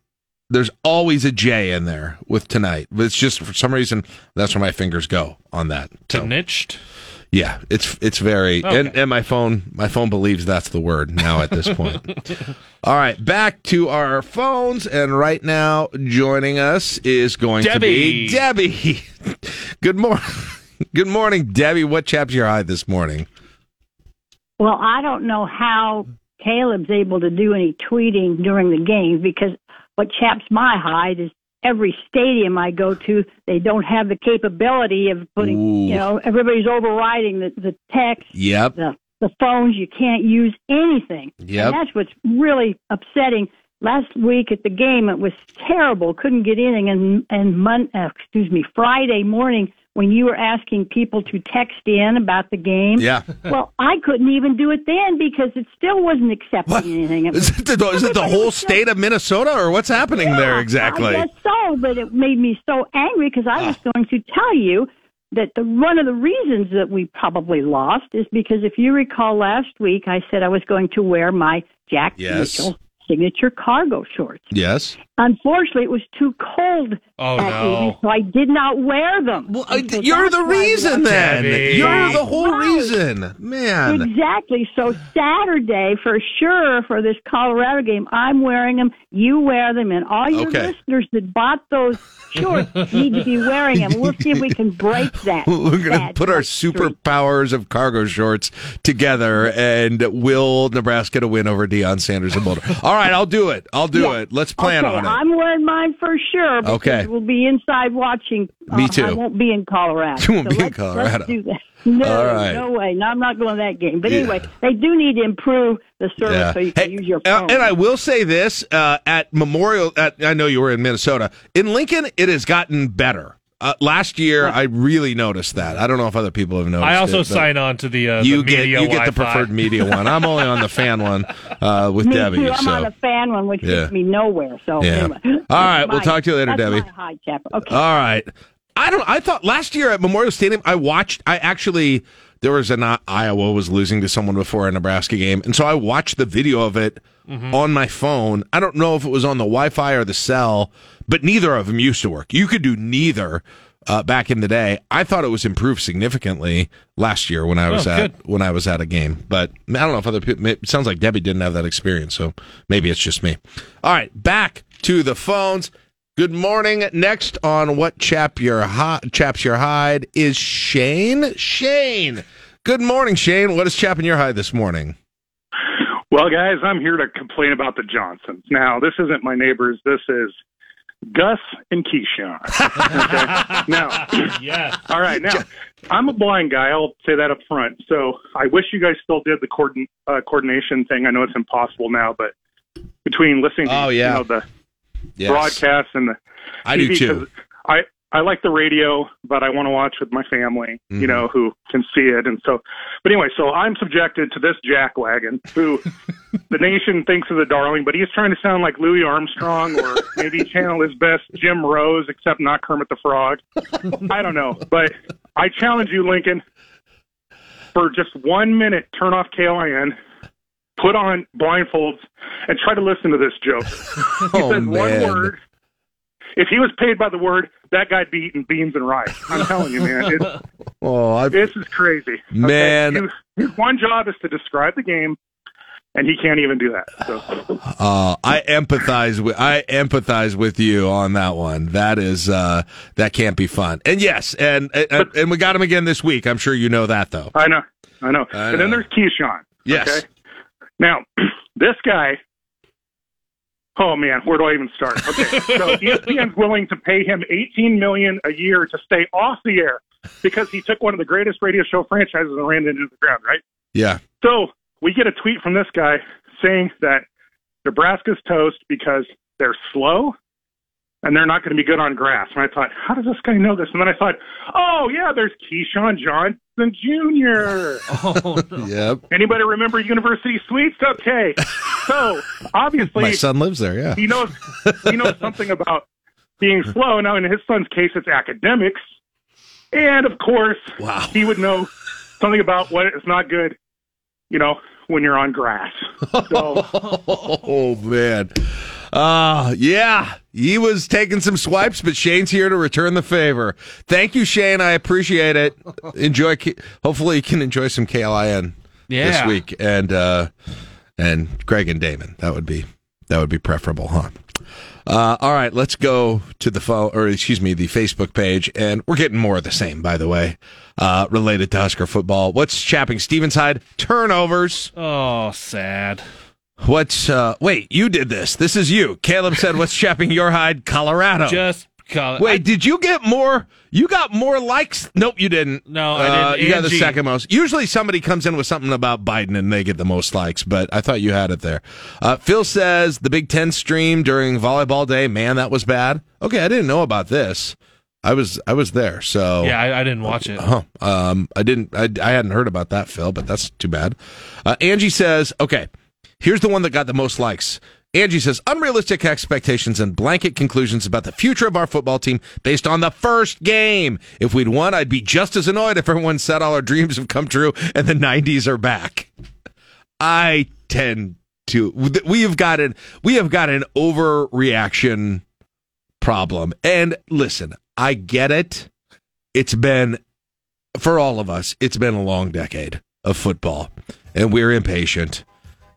there's always a J in there with tonight, but it's just for some reason that's where my fingers go on that. So. Yeah, it's it's very and, Okay. and my phone my phone believes that's the word now at this point. (laughs) All right, back to our phones, and right now joining us is going to be Debbie. (laughs) Good morning, (laughs) good morning, Debbie. What chaps your eye this morning? Well, I don't know how Caleb's able to do any tweeting during the game because what chaps my hide is every stadium I go to, they don't have the capability of putting, Ooh. you know, everybody's overriding the, the text, Yep. the, the phones. You can't use anything. Yep. And that's what's really upsetting. Last week at the game, it was terrible. Couldn't get in, and and mon- uh, excuse me, Friday morning when you were asking people to text in about the game. Yeah. Well, I couldn't even do it then because it still wasn't accepting anything. It (laughs) Is it the, is it the whole state of Minnesota, or what's happening there I exactly? guess so, but it made me so angry because I was ah. going to tell you that the, one of the reasons that we probably lost is because if you recall last week, I said I was going to wear my Jack Yes. Mitchell signature cargo shorts. Yes. Unfortunately, it was too cold Oh, that no. evening, so I did not wear them. Well, uh, You're the reason, then. You're the whole reason, man. Exactly. So Saturday, for sure, for this Colorado game, I'm wearing them. You wear them, and all your Okay. listeners that bought those shorts need to be wearing them. We'll see if we can break (laughs) that. We're going to put our superpowers of cargo shorts together and will Nebraska to win over Deion Sanders and Boulder. All right, I'll do it. I'll do Yeah. it. Let's plan okay, on it. I'm wearing mine for sure. Okay. We'll be inside watching. Me Uh, too. I won't be in Colorado. You won't So be in Colorado. Let's do that. No, right. no way. No, I'm not going to that game. But Yeah. anyway, they do need to improve the service Yeah. so you can use your Uh, phone. and I will say this uh, at Memorial. At, I know you were in Minnesota. In Lincoln, it has gotten better. uh, last year I really noticed that. I don't know if other people have noticed. I also it, sign on to the uh, You the get media you get the Wi-Fi. preferred media (laughs) one. I'm only on the fan one uh, with Me Debbie. too. I'm so. on the fan one, which Yeah. gets me nowhere. So Yeah. anyway. All right, we'll talk to you later, that's Debbie. my high. Okay. All right. I don't. I thought last year at Memorial Stadium, I watched. I actually there was an uh, Iowa was losing to someone before a Nebraska game, and so I watched the video of it on my phone. I don't know if it was on the Wi-Fi or the cell, but neither of them used to work. You could do neither. Uh, back in the day, I thought it was improved significantly last year when I was Oh, at good. when I was at a game. But I don't know if other people. It sounds like Debbie didn't have that experience, so maybe it's just me. All right, back to the phones. Good morning. Next on what chap your hi- chaps your hide is Shane. Shane. Good morning, Shane. What is chapping your hide this morning? Well, guys, I'm here to complain about the Johnsons. Now, this isn't my neighbors. This is Gus and Keyshawn. (laughs) Okay? now, yes. (laughs) all right. Now, I'm a blind guy. I'll say that up front. So I wish you guys still did the coordin- uh, coordination thing. I know it's impossible now, but between listening to Oh, yeah. you know, the Yes. broadcast and the I do TV, too. 'cause I I like the radio, but I want to watch with my family, Mhm. you know, who can see it. And so, but anyway, so I'm subjected to this jackwagon who (laughs) the nation thinks is a darling, but he's trying to sound like Louis Armstrong or maybe (laughs) channel his best Jim Rose, except not Kermit the Frog. I don't know, but I challenge you, Lincoln, for just one minute, turn off KLIN. Put on blindfolds and try to listen to this joke. (laughs) He Oh, says one word. If he was paid by the word, that guy'd be eating beans and rice. I'm telling you, man. It's, (laughs) Oh, this is crazy. Okay? Man. His, his one job is to describe the game, and he can't even do that. So uh, I empathize with I empathize with you on that one. That is uh, that can't be fun. And yes, and and, and we got him again this week. I'm sure you know that though. I know, I know. I and then there's Keyshawn. Yes. Okay? Now, (clears throat) this guy. Oh man, where do I even start? Okay, so (laughs) ESPN's willing to pay him 18 million a year to stay off the air because he took one of the greatest radio show franchises and ran it into the ground. Right. Yeah. So we get a tweet from this guy saying that Nebraska's toast because they're slow and they're not going to be good on grass. And I thought, how does this guy know this? And then I thought, oh yeah, there's Keyshawn Johnson Jr. (laughs) Oh, Yep. Anybody remember University Suites? Okay, so obviously My son lives there. Yeah. he knows he knows something about being slow. Now, in his son's case, it's academics, and of course, wow. he would know something about what is not good. You know, when you're on grass. So, (laughs) oh man. Uh yeah. He was taking some swipes, but Shane's here to return the favor. Thank you, Shane. I appreciate it. (laughs) Enjoy hopefully you can enjoy some KLIN this week and uh and Greg and Damon. That would be that would be preferable, huh? Uh, all right, let's go to the phone, or excuse me, the Facebook page, and we're getting more of the same, by the way, uh, related to Husker football. What's chapping Stevenside? Turnovers. Oh, sad. What's uh wait, you did this. This is you. Caleb said what's chapping your hide, Colorado. Just call Wait, did you get more you got more likes? Nope, you didn't. No, I Uh, didn't. you got the second most. Usually somebody comes in with something about Biden and they get the most likes, but I thought you had it there. Uh, Phil says the Big Ten stream during volleyball day, man, that was bad. Okay, I didn't know about this. I was I was there, so Yeah, I, I didn't watch it. Huh. Um, I didn't. I, I hadn't heard about that, Phil, but that's too bad. Uh, Angie says, okay, here's the one that got the most likes. Angie says, unrealistic expectations and blanket conclusions about the future of our football team based on the first game. If we'd won, I'd be just as annoyed if everyone said all our dreams have come true and the 90s are back. I tend to. We have got an we have got an overreaction problem. And listen, I get it. It's been for all of us. It's been a long decade of football, and we're impatient,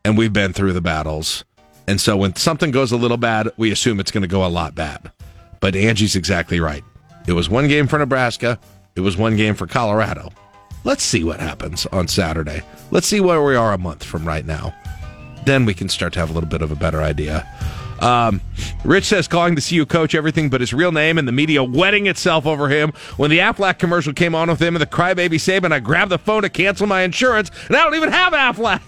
and we've been through the battles. And so when something goes a little bad, we assume it's going to go a lot bad. But Angie's exactly right. It was one game for Nebraska. It was one game for Colorado. Let's see what happens on Saturday. Let's see where we are a month from right now. Then we can start to have a little bit of a better idea. Um, Rich says calling the CU coach everything but his real name and the media wetting itself over him. When the Aflac commercial came on with him and the crybaby Saban, I grabbed the phone to cancel my insurance, and I don't even have Aflac.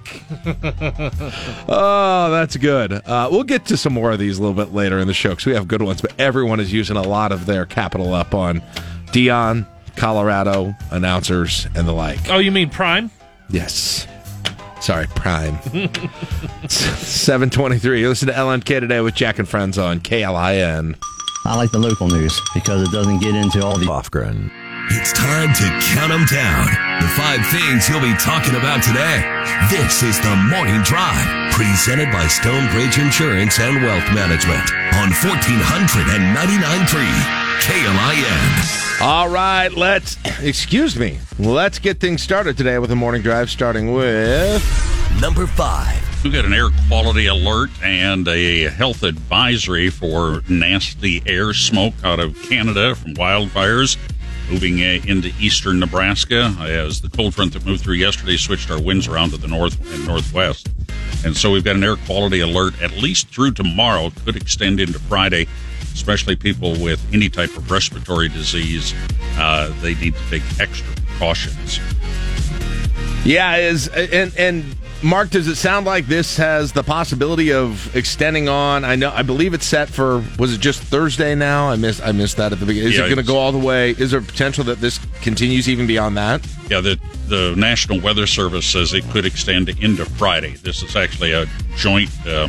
(laughs) oh, that's good. Uh, we'll get to some more of these a little bit later in the show because we have good ones, but everyone is using a lot of their capital up on Deion, Colorado, announcers, and the like. Oh, you mean Prime? Yes. Sorry, Prime. (laughs) 723. Listen to LNK today with Jack and Friends on KLIN. I like the local news because it doesn't get into all the off-grid. It's time to count them down. The five things you'll be talking about today. This is the Morning Drive, presented by Stonebridge Insurance and Wealth Management on 1499.3 KLIN. All right, let's, (clears throat) excuse me, let's get things started today with the morning drive, starting with number five. We've got an air quality alert and a health advisory for nasty air smoke out of Canada from wildfires moving uh, into eastern Nebraska as the cold front that moved through yesterday switched our winds around to the north and northwest. And so we've got an air quality alert at least through tomorrow, could extend into Friday especially people with any type of respiratory disease, uh, they need to take extra precautions. Yeah, is and and Mark, does it sound like this has the possibility of extending on? I know, I believe it's set for. Was it just Thursday now? I missed. I missed that at the beginning. Is Yeah, it going to go all the way? Is there potential that this continues even beyond that? Yeah, the the National Weather Service says it could extend into Friday. This is actually a joint. Uh,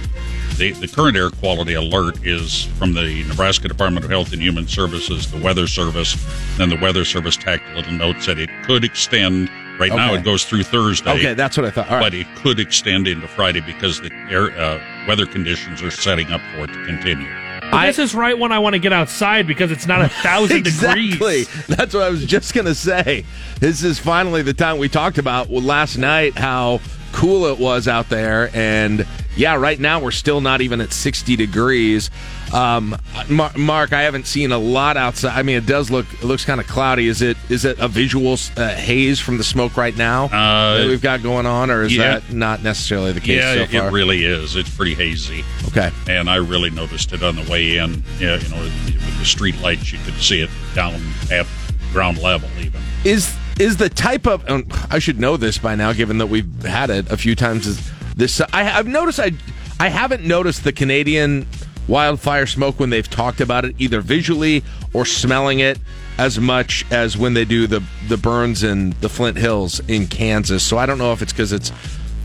the, the current air quality alert is from the Nebraska Department of Health and Human Services, the Weather Service. Then the Weather Service tacked a little note said it could extend. Right now, it goes through Thursday. Okay, that's what I thought. All right. But it could extend into Friday because the air uh, weather conditions are setting up for it to continue. But this is right when I want to get outside because it's not a (laughs) thousand exactly. degrees. That's what I was just going to say. This is finally the time we talked about last night how cool it was out there. And yeah, right now we're still not even at 60 degrees. Um, Mar- Mark, I haven't seen a lot outside. I mean, it does look it looks kind of cloudy. Is it is it a visual uh, haze from the smoke right now Uh, that we've got going on, or is yeah. that not necessarily the case yeah, so it- really is. It's pretty hazy. Okay. And I really noticed it on the way in. Yeah, you know, with the street lights, you could see it down at ground level even. is is the type of um, I should know this by now, given that we've had it a few times. Is this I, I've noticed I I haven't noticed the Canadian wildfire smoke when they've talked about it either visually or smelling it as much as when they do the the burns in the Flint Hills in Kansas. So I don't know if it's because it's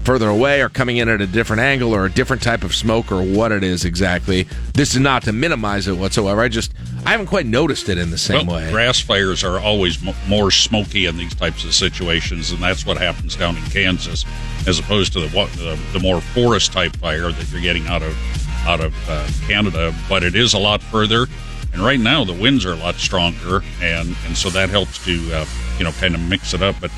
further away or coming in at a different angle or a different type of smoke or what it is exactly. This is not to minimize it whatsoever. I just I haven't quite noticed it in the same well, way. grass fires are always m- more smoky in these types of situations, and that's what happens down in Kansas, as opposed to the what- the, the more forest type fire that you're getting out of out of uh, Canada. But it is a lot further, and right now the winds are a lot stronger, and and so that helps to uh, you know kind of mix it up. But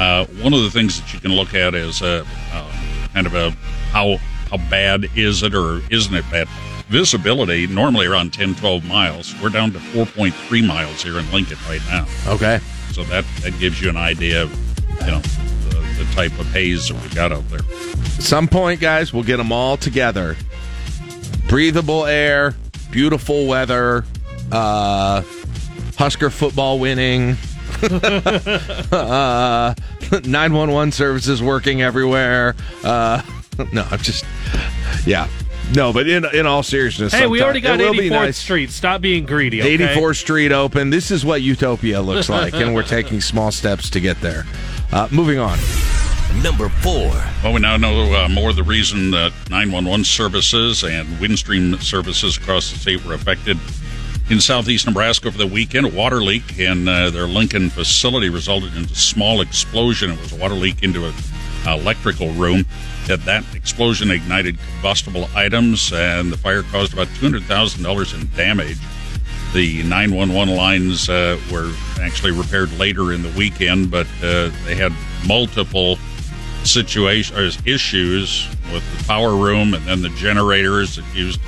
uh, one of the things that you can look at is uh, uh, kind of a how how bad is it or isn't it bad? Visibility normally around 10, 12 miles. We're down to 4.3 miles here in Lincoln right now. Okay. So that, that gives you an idea of, you know, the, the type of haze that we've got out there. At some point, guys, we'll get them all together. Breathable air, beautiful weather, uh, Husker football winning, (laughs) uh, 911 services working everywhere. Uh, (laughs) no, I'm just, yeah. No, but in in all seriousness, Hey, we already got it will be 84th nice. Street. Stop being greedy. Okay? 84th Street open. This is what utopia looks (laughs) like, and we're taking small steps to get there. Uh, moving on. Number four. Well, we now know uh, more of the reason that 911 services and Windstream services across the state were affected. In southeast Nebraska over the weekend, a water leak in uh, their Lincoln facility resulted in a small explosion. It was a water leak into an electrical room. That that explosion ignited combustible items, and the fire caused about $200,000 in damage. The 911 lines uh, were actually repaired later in the weekend, but uh, they had multiple situations issues with the power room and then the generators that used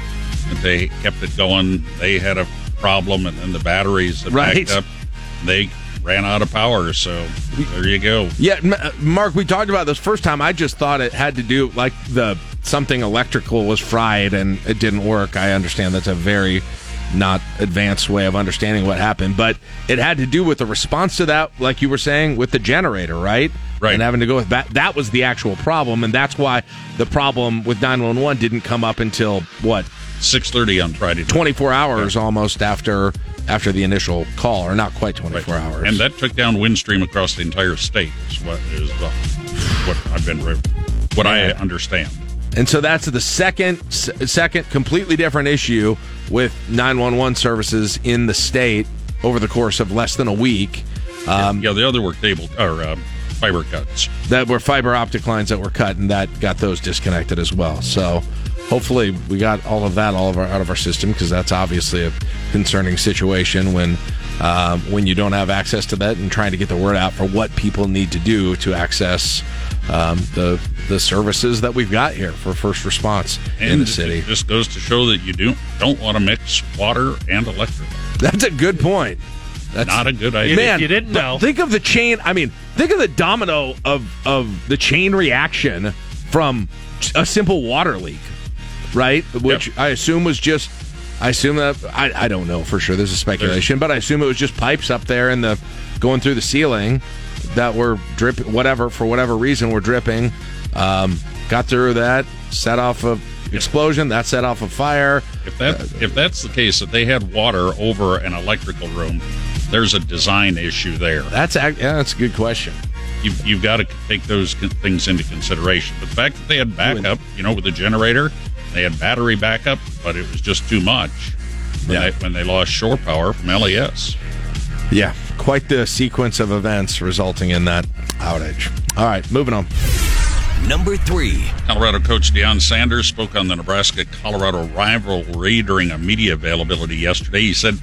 they kept it going. They had a problem, and then the batteries that Right. backed up. They ran out of power, so there you go. Yeah, uh, Mark, we talked about this first time. I just thought it had to do like the something electrical was fried and it didn't work. I understand that's a very not advanced way of understanding what happened, but it had to do with the response to that, like you were saying, with the generator, right? Right. And having to go with that. That was the actual problem, and that's why the problem with 911 didn't come up until what 6:30 on Friday. 24 hours almost after after the initial call, or not quite 24 hours. And that took down Windstream across the entire state. Is what is uh, what I've been what I understand. And so that's the second second completely different issue with 911 services in the state over the course of less than a week. Um, yeah, the other were cable or uh, fiber cuts. that were fiber optic lines that were cut, and that got those disconnected as well. So hopefully we got all of that all of our, out of our system because that's obviously a concerning situation when um, when you don't have access to that and trying to get the word out for what people need to do to access um, the the services that we've got here for first response in the city. It just goes to show that you do don't want to mix water and electric. That's a good point. That's not a good idea. Man, you didn't know. think of the chain. I mean, think of the domino of of the chain reaction from a simple water leak, right? Which I assume was just. I assume that I, I don't know for sure. This is speculation, but I assume it was just pipes up there in the going through the ceiling that were dripping. Whatever for whatever reason were dripping. Um, got through that, set off a explosion. That set off a fire. If that if that's the case, that they had water over an electrical room, there's a design issue there. That's yeah, that's a good question. You've, you've got to take those things into consideration. But The fact that they had backup, you know, with the generator, they had battery backup, but it was just too much when, they, when they lost shore power from LES. Yeah, quite the sequence of events resulting in that outage. All right, moving on. Number three. Colorado coach Deion Sanders spoke on the Nebraska Colorado rivalry during a media availability yesterday. He said,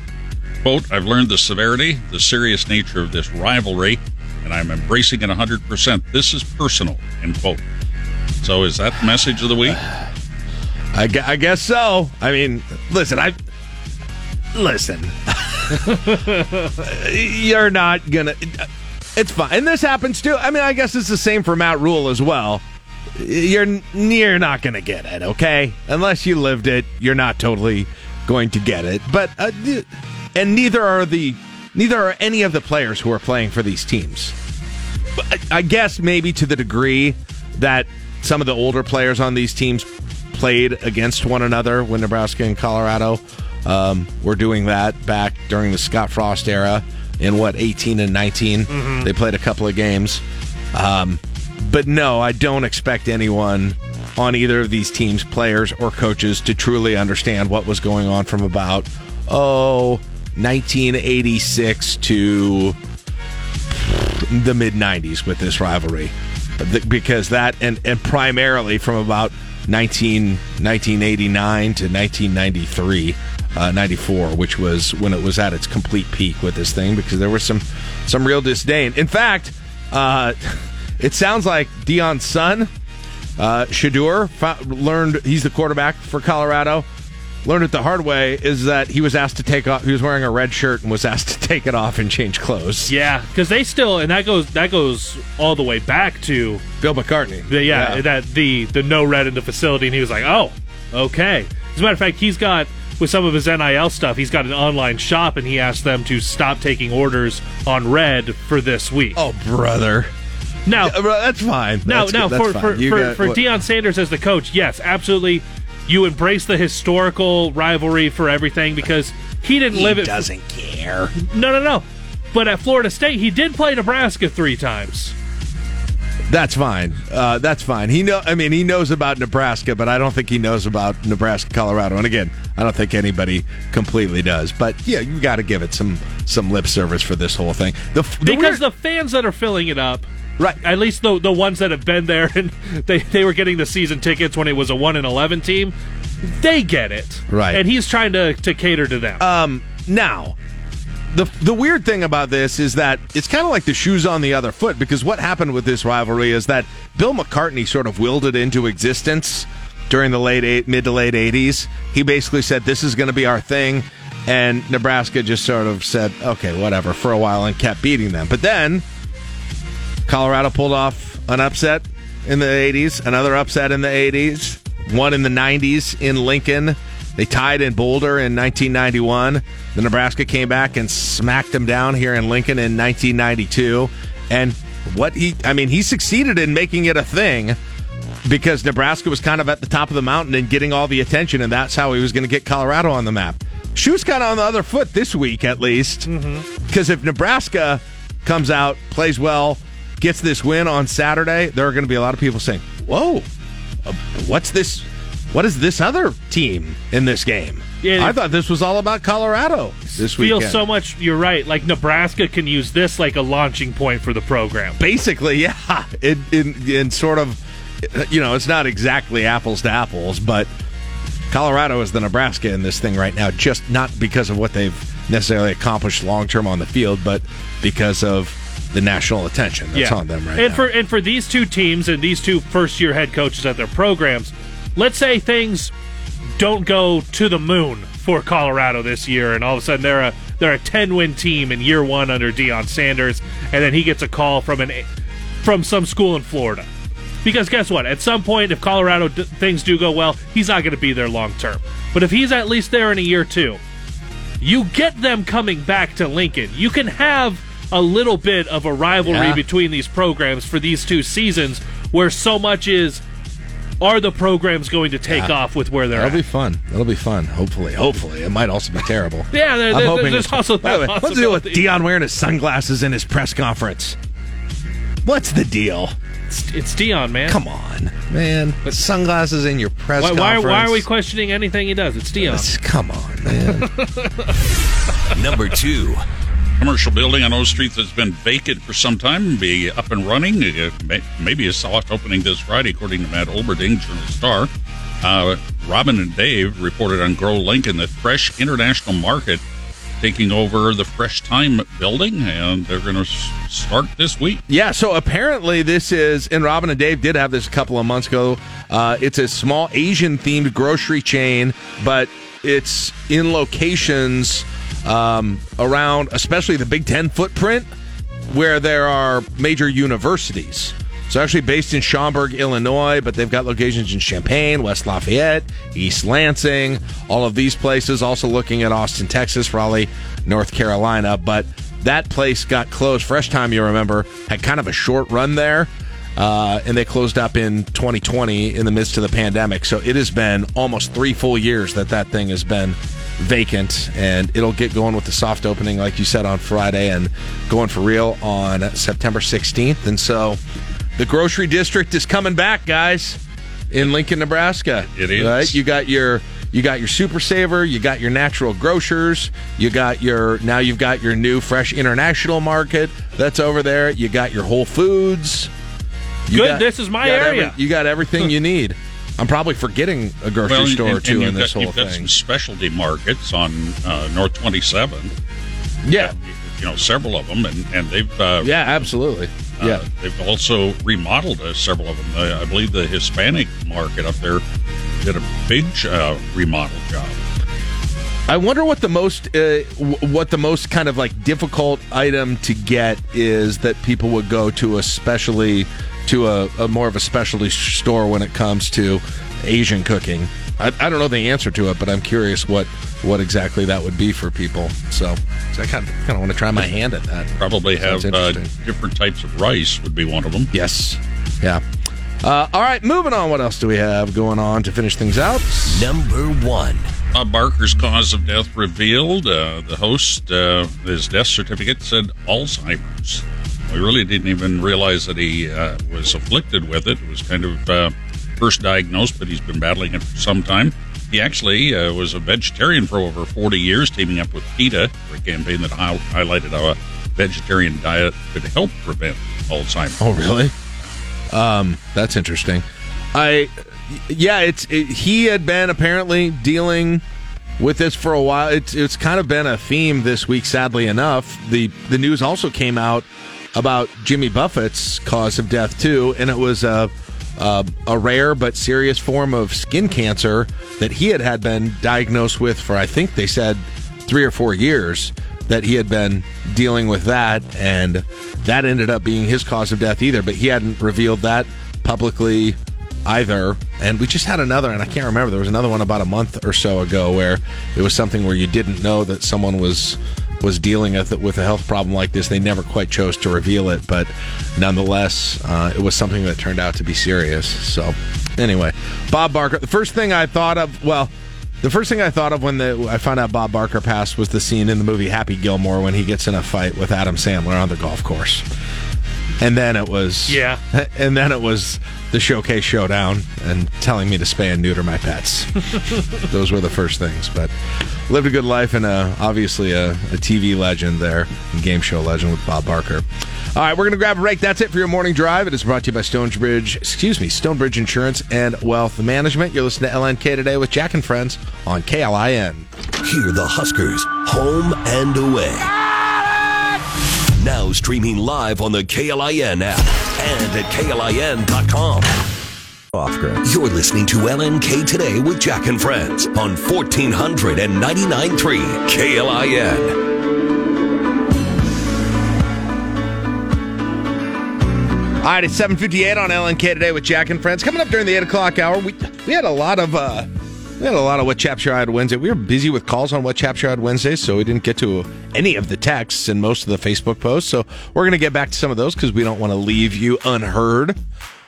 quote, I've learned the severity, the serious nature of this rivalry, and I'm embracing it 100%. This is personal, end quote. So is that the message of the week? I, gu- I guess so. I mean, listen, I listen. (laughs) You're not gonna. It's fine, and this happens too. I mean, I guess it's the same for Matt Rhule as well. You're you're not gonna get it, okay? Unless you lived it, you're not totally going to get it. But uh, and neither are the neither are any of the players who are playing for these teams. I I guess maybe to the degree that some of the older players on these teams played against one another when Nebraska and Colorado um, were doing that back during the Scott Frost era in what 18 and 19 Mhm. they played a couple of games. Um, but no I don't expect anyone on either of these teams players or coaches to truly understand what was going on from about oh 1986 to the mid 90s with this rivalry. Because that and and primarily from about 19 1989 to 1993 uh, 94 which was when it was at its complete peak with this thing because there was some some real disdain. In fact uh, (laughs) it sounds like Deion's son uh, Shedeur learned he's the quarterback for Colorado learned it the hard way is that he was asked to take off he was wearing a red shirt and was asked to take it off and change clothes Yeah, because they still, and that goes that goes all the way back to Bill McCartney. The, yeah, Yeah. that the the no red in the facility, and he was like, "Oh, okay." As a matter of fact, he's got with some of his NIL stuff, he's got an online shop, and he asked them to stop taking orders on red for this week. Oh, brother. Now that's fine. Now, That's now good. That's for for for, for what- Deion Sanders as the coach, yes, absolutely. You embrace the historical rivalry for everything because he didn't He live it. doesn't care. No, no, no. But at Florida State, he did play Nebraska three times. That's fine. Uh, that's fine. He know. I mean, he knows about Nebraska, but I don't think he knows about Nebraska, Colorado. And again, I don't think anybody completely does. But yeah, you got to give it some some lip service for this whole thing. The, the because weird- the fans that are filling it up, right? At least the the ones that have been there (laughs) and they they were getting the season tickets when it was a one and eleven team, they get it, Right. And he's trying to to cater to them. Um, now, the the weird thing about this is that it's kind of like the shoes on the other foot because what happened with this rivalry is that Bill McCartney sort of willed it into existence during the late eight, mid to late '80s. He basically said, "This is going to be our thing," and Nebraska just sort of said, "Okay, whatever," for a while and kept beating them. But then Colorado pulled off an upset in the '80s, another upset in the '80s. one in the 90s in Lincoln. They tied in Boulder in 1991. The Nebraska came back and smacked them down here in Lincoln in 1992. And what he, I mean, he succeeded in making it a thing because Nebraska was kind of at the top of the mountain and getting all the attention, and that's how he was going to get Colorado on the map. Shoe's kind of on the other foot this week, at least, mm-hmm. because if Nebraska comes out, plays well, gets this win on Saturday, there are going to be a lot of people saying, "Whoa, uh, what's this? What is this other team in this game?" Yeah, I thought this was all about Colorado this feels so much. You're right. Like Nebraska can use this like a launching point for the program. Basically, (laughs) yeah. In, in, in sort of, you know, it's not exactly apples to apples, but Colorado is the Nebraska in this thing right now, just not because of what they've necessarily accomplished long term on the field, but because of the national attention that's on them right and now. for and for these two teams and these two first year head coaches at their programs, let's say things don't go to the moon for Colorado this year, and all of a sudden they're a they're a ten win team in year one under Deion Sanders, and then he gets a call from an from some school in Florida. Because guess what? At some point, if Colorado d- things do go well, he's not going to be there long term. But if he's at least there in a year two, you get them coming back to Lincoln. You can have a little bit of a rivalry Yeah. between these programs for these two seasons where so much is are the programs going to take Yeah. off with where they're That'll at? be fun. That'll be fun. Hopefully, hopefully, it might also be terrible. (laughs) Yeah, there- I'm there- hoping there's also By the that way, What's the deal with. Deion wearing his sunglasses in his press conference? What's the deal? It's, it's Deion, man. Come on, man. With sunglasses in your press Why, why, conference. why are we questioning anything he does? It's Deion. Come on, man. (laughs) Number two. Commercial building on O Street that's been vacant for some time be up and running. Maybe a soft opening this Friday, according to Matt Olberding, Journal Star. Uh, Robin and Dave reported on Grow Lincoln the Fresh International Market taking over the Fresh Time building, and they're going to start this week. Yeah, so apparently this is, and Robin and Dave did have this a couple of months ago. Uh, it's a small Asian themed grocery chain, but it's in locations um, around, especially the Big Ten footprint, where there are major universities. So actually based in Schaumburg, Illinois, but they've got locations in Champaign, West Lafayette, East Lansing, all of these places. Also looking at Austin, Texas, Raleigh, North Carolina. But that place got closed. Fresh Time, you remember, had kind of a short run there. Uh, and they closed up in 2020 in the midst of the pandemic. So it has been almost three full years that that thing has been vacant, and it'll get going with the soft opening, like you said, on Friday, and going for real on September 16th. And so the grocery district is coming back, guys, in Lincoln, Nebraska. It is. right. You got your you got your super saver, you got your natural grocers, you got your now you've got your new fresh international market that's over there. You got your Whole Foods. You Good, this is my area. every- you got everything you (laughs) need. I'm probably forgetting a grocery Well, store and- or two in this got, whole you've got thing. some specialty markets on uh, North 27. Yeah. You know, several of them, and, and they've. Uh, Yeah, absolutely. Uh, Yeah. they've also remodeled uh, several of them. Uh, I believe the Hispanic market up there did a big uh, remodel job. I wonder what the most uh, what the most kind of like difficult item to get is that people would go to especially to a, a more of a specialty store when it comes to Asian cooking. I, I don't know the answer to it, but I'm curious what what exactly that would be for people. So, so I kind of kind of want to try my hand at that. Probably have uh, different types of rice would be one of them. Yes. Yeah. Uh, all right, moving on. What else do we have going on to finish things out? Number one. Bob Barker's cause of death revealed. Uh, the host, uh, his death certificate said Alzheimer's. We really didn't even realize that he uh, was afflicted with it. It was kind of uh, first diagnosed, but he's been battling it for some time. He actually uh, was a vegetarian for over 40 years, teaming up with PETA for a campaign that hi- highlighted how a vegetarian diet could help prevent Alzheimer's. Oh, really? Um, that's interesting. I, yeah, it's it, he had been apparently dealing with this for a while. It's it's kind of been a theme this week. Sadly enough, the the news also came out about Jimmy Buffett's cause of death too, and it was a a, a rare but serious form of skin cancer that he had had been diagnosed with for I think they said three or four years that he had been dealing with that and that ended up being his cause of death either but he hadn't revealed that publicly either. And we just had another, and I can't remember. There was another one about a month or so ago where it was something where you didn't know that someone was was dealing with a health problem like this. They never quite chose to reveal it, but nonetheless, uh, it was something that turned out to be serious. So, anyway, Bob Barker. The first thing I thought of, well. The first thing I thought of when the, I found out Bob Barker passed was the scene in the movie Happy Gilmore when he gets in a fight with Adam Sandler on the golf course. And then it was Yeah. (laughs) and then it was the showcase showdown and telling me to spay and neuter my pets. (laughs) Those were the first things, but lived a good life and uh, obviously a, a TV legend there, and game show legend with Bob Barker. All right, we're going to grab a break. That's it for your morning drive. It is brought to you by Stonebridge, excuse me, Stonebridge Insurance and Wealth Management. You're listening to LNK today with Jack and Friends on KLIN. Hear the Huskers, home and away. Now streaming live on the KLIN app and at KLIN.com. Off You're listening to LNK Today with Jack and Friends on 1499.3 KLIN. All right, it's 758 on LNK today with Jack and Friends. Coming up during the 8 o'clock hour, we, we had a lot of uh, we had a lot of What Chaps Your Hide Wednesday. We were busy with calls on What Chaps Your Hide Wednesday, so we didn't get to any of the texts and most of the Facebook posts. So we're going to get back to some of those because we don't want to leave you unheard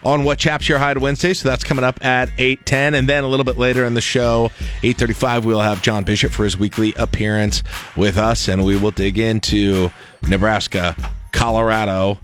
on What Chaps Your Hide Wednesday. So that's coming up at 8.10. And then a little bit later in the show, 8.35, we'll have John Bishop for his weekly appearance with us. And we will dig into Nebraska, Colorado.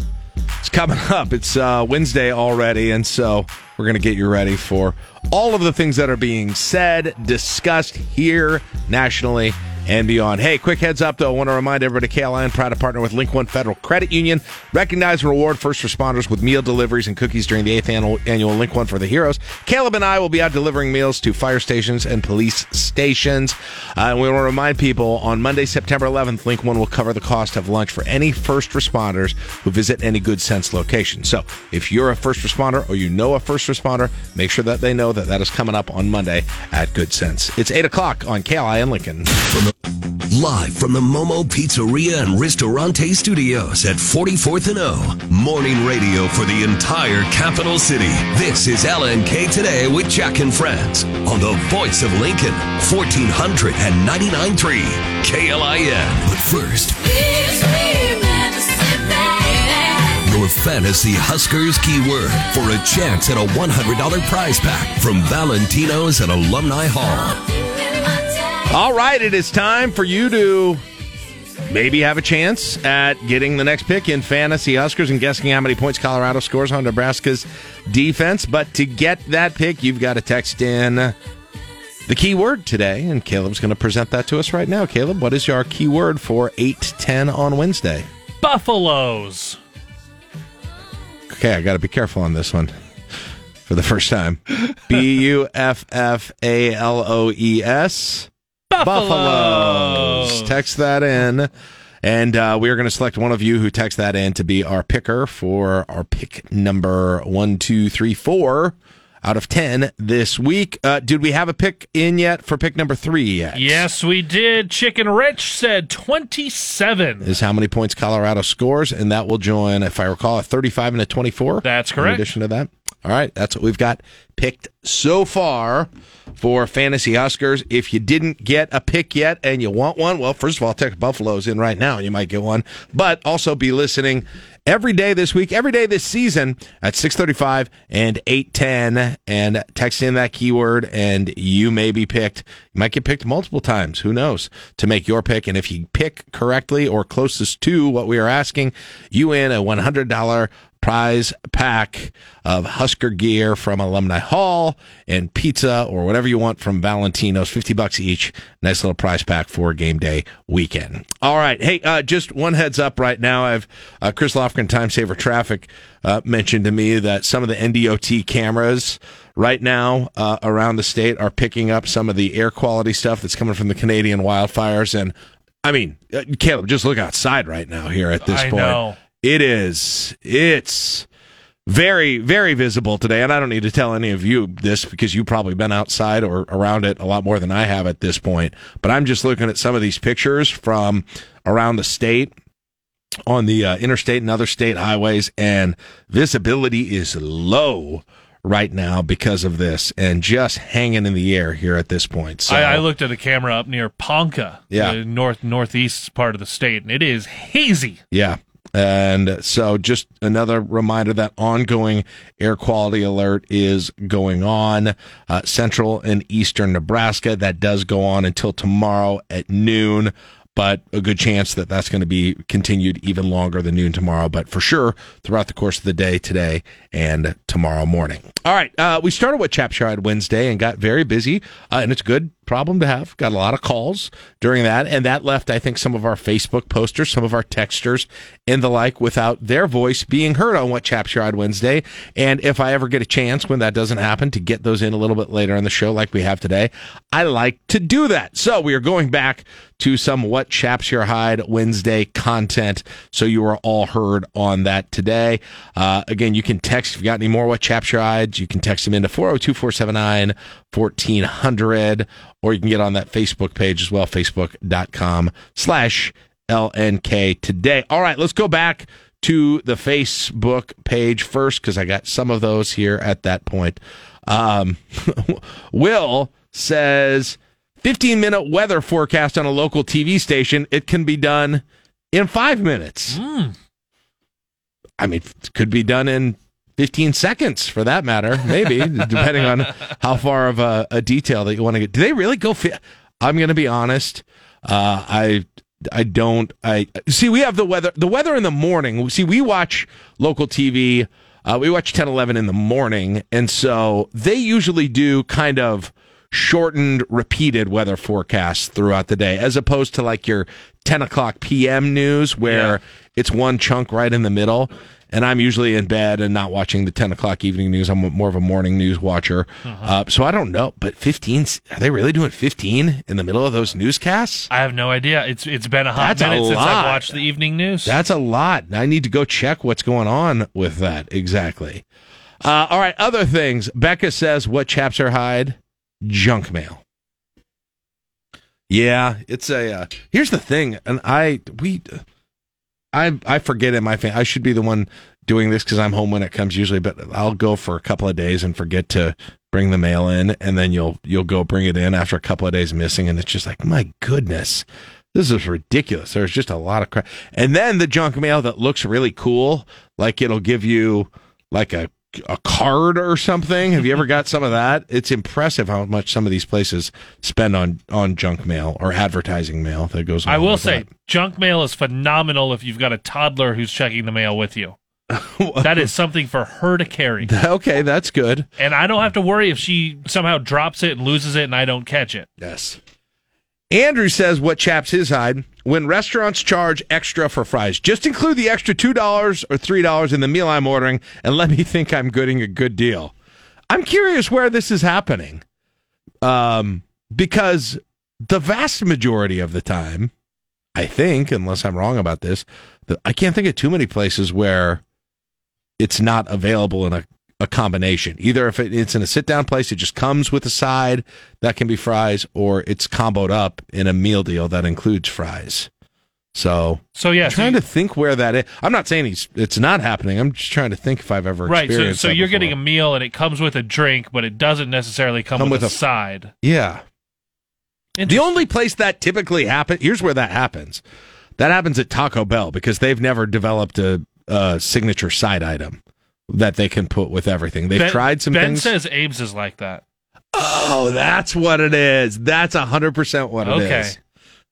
It's coming up. It's uh, Wednesday already. And so we're going to get you ready for all of the things that are being said, discussed here nationally and beyond. Hey, quick heads up though. I want to remind everybody KLIN proud to partner with Link One Federal Credit Union. Recognize and reward first responders with meal deliveries and cookies during the 8th annual, annual Link One for the Heroes. Caleb and I will be out delivering meals to fire stations and police stations. Uh, and we want to remind people on Monday, September 11th, Link One will cover the cost of lunch for any first responders who visit any Good Sense location. So if you're a first responder or you know a first responder, make sure that they know that that is coming up on Monday at Good Sense. It's 8 o'clock on KLIN Lincoln. Live from the Momo Pizzeria and Ristorante Studios at 44th and O. Morning radio for the entire capital city. This is LNK Today with Jack and Friends on the voice of Lincoln, 1499.3 KLIN. But first, your fantasy Huskers keyword for a chance at a $100 prize pack from Valentino's at Alumni Hall. All right, it is time for you to maybe have a chance at getting the next pick in fantasy Huskers and guessing how many points Colorado scores on Nebraska's defense. But to get that pick, you've got to text in the keyword today, and Caleb's going to present that to us right now. Caleb, what is your keyword for 810 on Wednesday? Buffaloes. Okay, I got to be careful on this one for the first time. B U F F A L O E S. Buffaloes. Text that in. And uh, we are going to select one of you who text that in to be our picker for our pick number one, two, three, four out of 10 this week. Uh, did we have a pick in yet for pick number three yet? Yes, we did. Chicken Rich said 27. Is how many points Colorado scores, and that will join, if I recall, a 35 and a 24. That's In correct. addition to that. All right, that's what we've got picked so far for Fantasy Huskers. If you didn't get a pick yet and you want one, well, first of all, text Buffalo's in right now. You might get one, but also be listening every day this week, every day this season at 635 and 810 and text in that keyword and you may be picked. You might get picked multiple times. Who knows to make your pick. And if you pick correctly or closest to what we are asking, you win a $100 prize pack of Husker gear from Alumni Hall and pizza or whatever you want from Valentino's, 50 bucks each. Nice little prize pack for game day weekend. All right. Hey, uh, just one heads up right now. I've, uh, Chris Lofgren, Time Saver Traffic, uh, mentioned to me that some of the NDOT cameras right now uh, around the state are picking up some of the air quality stuff that's coming from the Canadian wildfires. And I mean, uh, Caleb, just look outside right now here at this I point. know. It is. It's very, very visible today. And I don't need to tell any of you this because you've probably been outside or around it a lot more than I have at this point. But I'm just looking at some of these pictures from around the state on the uh, interstate and other state highways, and visibility is low right now because of this and just hanging in the air here at this point. So, I, I looked at a camera up near Ponca, Yeah. the north northeast part of the state, and it is hazy. Yeah. And so, just another reminder that ongoing air quality alert is going on. Uh, central and eastern Nebraska, that does go on until tomorrow at noon, but a good chance that that's going to be continued even longer than noon tomorrow, but for sure throughout the course of the day today and tomorrow morning. All right. Uh, we started with Chaps Your Wednesday and got very busy, uh, and it's good problem to have. Got a lot of calls during that, and that left, I think, some of our Facebook posters, some of our texters, and the like without their voice being heard on what Chaps Your Chapshire Wednesday. And if I ever get a chance when that doesn't happen to get those in a little bit later in the show, like we have today, I like to do that. So we are going back to some what chaps your hide Wednesday content. So you are all heard on that today. Uh, again, you can text if you got any more what chaps your hides. You can text them into 402 479 1400, or you can get on that Facebook page as well, facebook.com slash LNK today. All right, let's go back to the Facebook page first because I got some of those here at that point. Um, (laughs) Will says 15 minute weather forecast on a local TV station. It can be done in five minutes. I mean, it could be done in 15 seconds for that matter, maybe, (laughs) depending on how far of a, a detail that you want to get. Do they really go? Fi- I'm going to be honest. Uh, I I don't. I see. We have the weather. The weather in the morning. See, we watch local TV. Uh, we watch 10, 11 in the morning, and so they usually do kind of shortened, repeated weather forecasts throughout the day, as opposed to like your 10 o'clock p.m. news where it's one chunk right in the middle. And I'm usually in bed and not watching the 10 o'clock evening news. I'm more of a morning news watcher. uh so I don't know. But 15, are they really doing 15 in the middle of those newscasts? I have no idea. It's it's been a hot That's a since. I've watched the evening news. That's a lot. I need to go check what's going on with that exactly. Uh, all right, other things. Becca says, "What chaps are hide? Junk mail." Yeah, it's a. Uh, here's the thing, and I we, I I forget in my family. I should be the one doing this because I'm home when it comes usually, but I'll go for a couple of days and forget to bring the mail in, and then you'll you'll go bring it in after a couple of days missing, and it's just like my goodness. This is ridiculous. There's just a lot of crap. And then the junk mail that looks really cool, like it'll give you like a a card or something. Have you ever got some of that? It's impressive how much some of these places spend on on junk mail or advertising mail that goes. I will say, that. junk mail is phenomenal if you've got a toddler who's checking the mail with you. (laughs) that is something for her to carry. (laughs) okay, that's good. And I don't have to worry if she somehow drops it and loses it and I don't catch it. Yes. Andrew says what chaps his hide when restaurants charge extra for fries. Just include the extra two dollars or three dollars in the meal I'm ordering, and let me (laughs) think I'm getting a good deal. I'm curious where this is happening, um, because the vast majority of the time, I think, unless I'm wrong about this, I can't think of too many places where it's not available in a, a combination. Either if it's in a sit down place, it just comes with a side that can be fries, or it's comboed up in a meal deal that includes fries. So, so yeah, I'm trying to think where that is. I'm not saying he's, it's not happening. I'm just trying to think if I've ever Right. So, so you're before. getting a meal and it comes with a drink, but it doesn't necessarily come, Come with, with a, a- side. Yeah. The only place that typically happens, here's where that happens. That happens at Taco Bell because they've never developed a, a signature side item that they can put with everything. They've Ben- tried some Ben things. says Abe's is like that. oh, that's what it is. That's 100% what it is. Okay.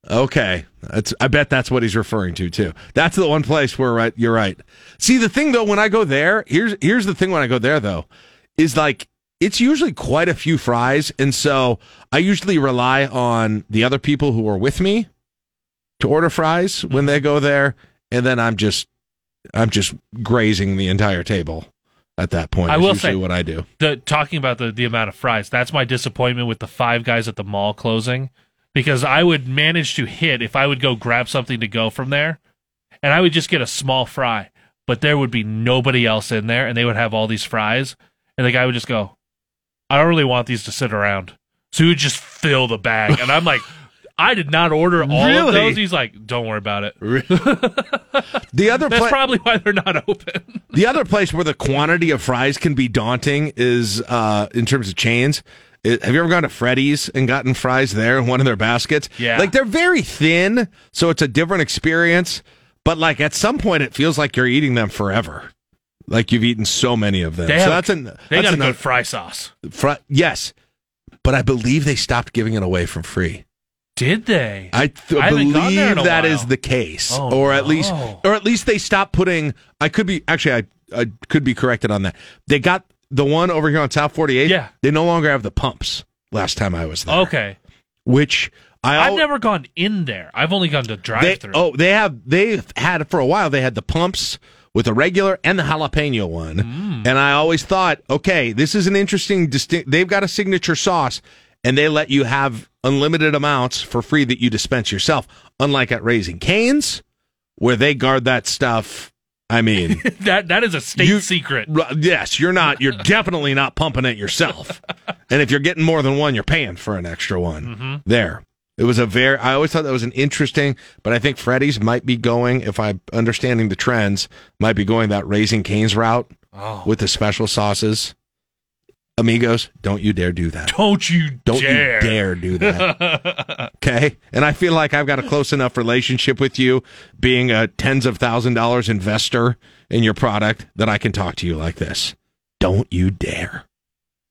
Okay. That's I bet that's what he's referring to too. That's the one place where right, you're right. See, the thing though when I go there, here's here's the thing when I go there though, is like it's usually quite a few fries and so I usually rely on the other people who are with me to order fries when they go there and then I'm just I'm just grazing the entire table at that point. I will usually say what I do. The talking about the the amount of fries. That's my disappointment with the five guys at the mall closing because I would manage to hit if I would go grab something to go from there, and I would just get a small fry, but there would be nobody else in there, and they would have all these fries, and the guy would just go, "I don't really want these to sit around," so he would just fill the bag, and I'm like. (laughs) I did not order all of those. He's like, don't worry about it. (laughs) The other That's pla- probably why they're not open. the other place where the quantity of fries can be daunting is uh, in terms of chains. It- have you ever gone to Freddy's and gotten fries there in one of their baskets? Yeah. Like they're very thin, so it's a different experience. But like at some point, it feels like you're eating them forever. Like you've eaten so many of them. They, so have, that's an they that's got a good fry sauce. Yes, but I believe they stopped giving it away for free. Did they? I, th- I haven't gone there believe that is the case, Oh, or at least, or at least they stopped putting. I could be actually, I, I could be corrected on that. They got the one over here on South Forty Eight. Yeah. they no longer have the pumps. Last time I was there, Okay. which I I've al- never gone in there. I've only gone to drive through. oh they have they've had for a while. They had the pumps with the regular and the jalapeno one, Mm. and I always thought, okay, this is an interesting distinct. They've got a signature sauce, and they let you have unlimited amounts for free that you dispense yourself. Unlike at Raising Canes, where they guard that stuff. I mean, (laughs) that that is a state secret. r- yes, you're not. You're definitely not pumping it yourself. (laughs) and if you're getting more than one, you're paying for an extra one. Mm-hmm. There. It was a very. I always thought that was an interesting, but I think Freddy's might be going. If I'm understanding the trends, might be going that raising canes route Oh. with the special sauces. Amigos, don't you dare do that. Don't you Don't dare. you dare do that. (laughs) okay, and I feel like I've got a close enough relationship with you, being a tens of thousand dollars investor in your product, that I can talk to you like this. Don't you dare.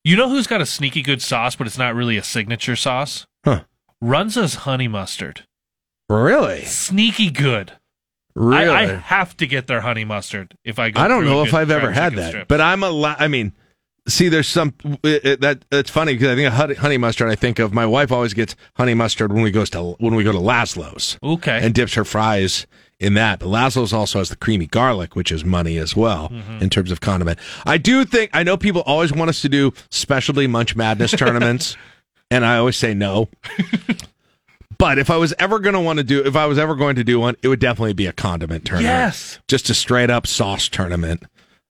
You know who's got a sneaky good sauce, but it's not really a signature sauce? Huh. Runza's honey mustard. Really? Sneaky good. Really? I, I have to get their honey mustard if I go. I don't know if I've ever had that, strip. but I'm a. La- I mean, see, there's some it, it- that it's funny because I think honey, honey mustard. I think of my wife always gets honey mustard when we goes to when we go to Lazlo's. Okay. and dips her fries in that. But Lazlo's also has the creamy garlic, which is money as well Mm-hmm. in terms of condiment. I do think I know people always want us to do specialty Munch Madness (laughs) tournaments, and I always say no. (laughs) But if I was ever going to want to do, if I was ever going to do one, it would definitely be a condiment tournament. Yes. just a straight up sauce tournament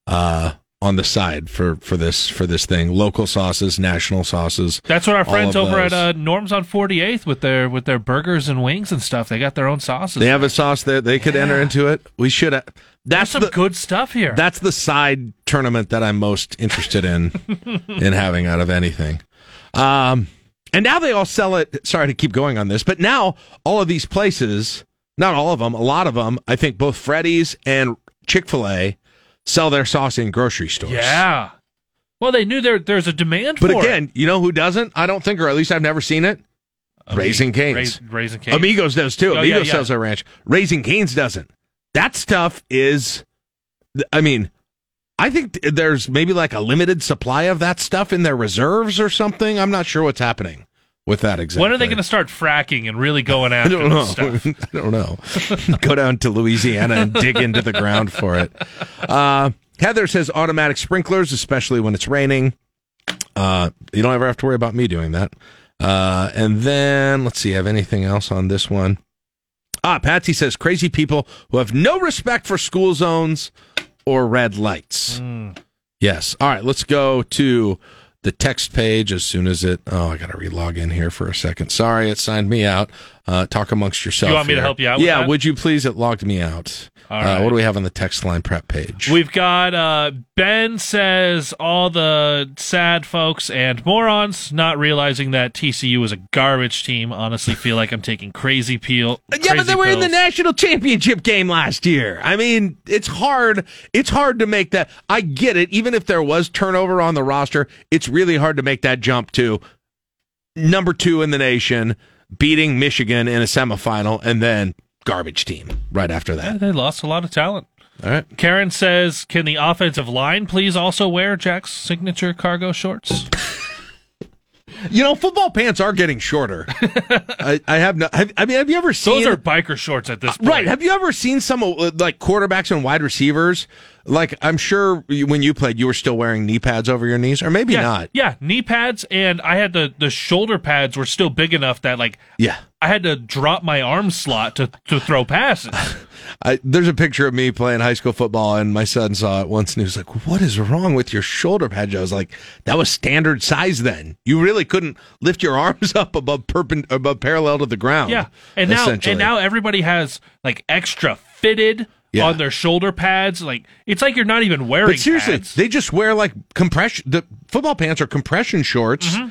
uh, on the side for for this for this thing. Local sauces, national sauces. That's what our friends over at uh, Norm's on 48th with their with their burgers and wings and stuff. They got their own sauces. They have a sauce that they could enter into it. We should. Have, There's that's some the, good stuff here. That's the side tournament that I'm most interested in (laughs) in having out of anything. Um, and now they all sell it. Sorry to keep going on this, but now all of these places, not all of them, a lot of them, I think both Freddy's and Chick Fil A sell their sauce in grocery stores. yeah. Well, they knew there there's a demand But for again, you know who doesn't? I don't think, or at least I've never seen it. it. Raising Canes. Rais- Raising Canes. Amigos does too. Oh, Amigos yeah, yeah. sells their ranch. Raising Canes doesn't. That stuff is, I mean, I think there's maybe like a limited supply of that stuff in their reserves or something. I'm not sure what's happening with that exactly. When are they going to start fracking and really going (laughs) I after don't know. stuff? (laughs) I don't know. Go down to Louisiana and dig into the ground for it. Uh, Heather says automatic sprinklers, especially when it's raining. Uh, you don't ever have to worry about me doing that. Uh, and then let's see, have anything else on this one? Ah, Patsy says crazy people who have no respect for school zones or red lights. Yes. All right, let's go to the text page as soon as it. Oh, I got to relog in here for a second. Sorry, it signed me out. Uh, talk amongst yourself. You want me to help you out with Yeah, that? would you please? It logged me out. All uh, what do we have on the text line prep page? We've got uh, Ben says all the sad folks and morons not realizing that TCU is a garbage team. Honestly, feel like I'm taking crazy peel. Yeah, but they were in the national championship game last year. I mean, it's hard. It's hard to make that. I get it. Even if there was turnover on the roster, it's really hard to make that jump to number two in the nation, beating Michigan in a semifinal, and then garbage team right after Yeah, that. they lost a lot of talent. All right. Karen says, "Can the offensive line please also wear Jack's signature cargo shorts?" You know, football pants are getting shorter. (laughs) I, I have no. Have, I mean, have you ever seen Those are biker shorts at this point. Right. Have you ever seen some uh, like quarterbacks and wide receivers like I'm sure when you played, you were still wearing knee pads over your knees, or maybe yeah, not. Yeah, knee pads, and I had the the shoulder pads were still big enough that like Yeah. I had to drop my arm slot to to throw passes. (laughs) I, there's a picture of me playing high school football, and my son saw it once, and he was like, "What is wrong with your shoulder pads?" I was like, "That was standard size then. You really couldn't lift your (laughs) arms up above perpend- above parallel to the ground." Yeah, and now and now everybody has like extra fitted Yeah. on their shoulder pads. Like it's like you're not even wearing. But seriously, pads. they just wear like compression. The football pants are compression shorts Mm-hmm.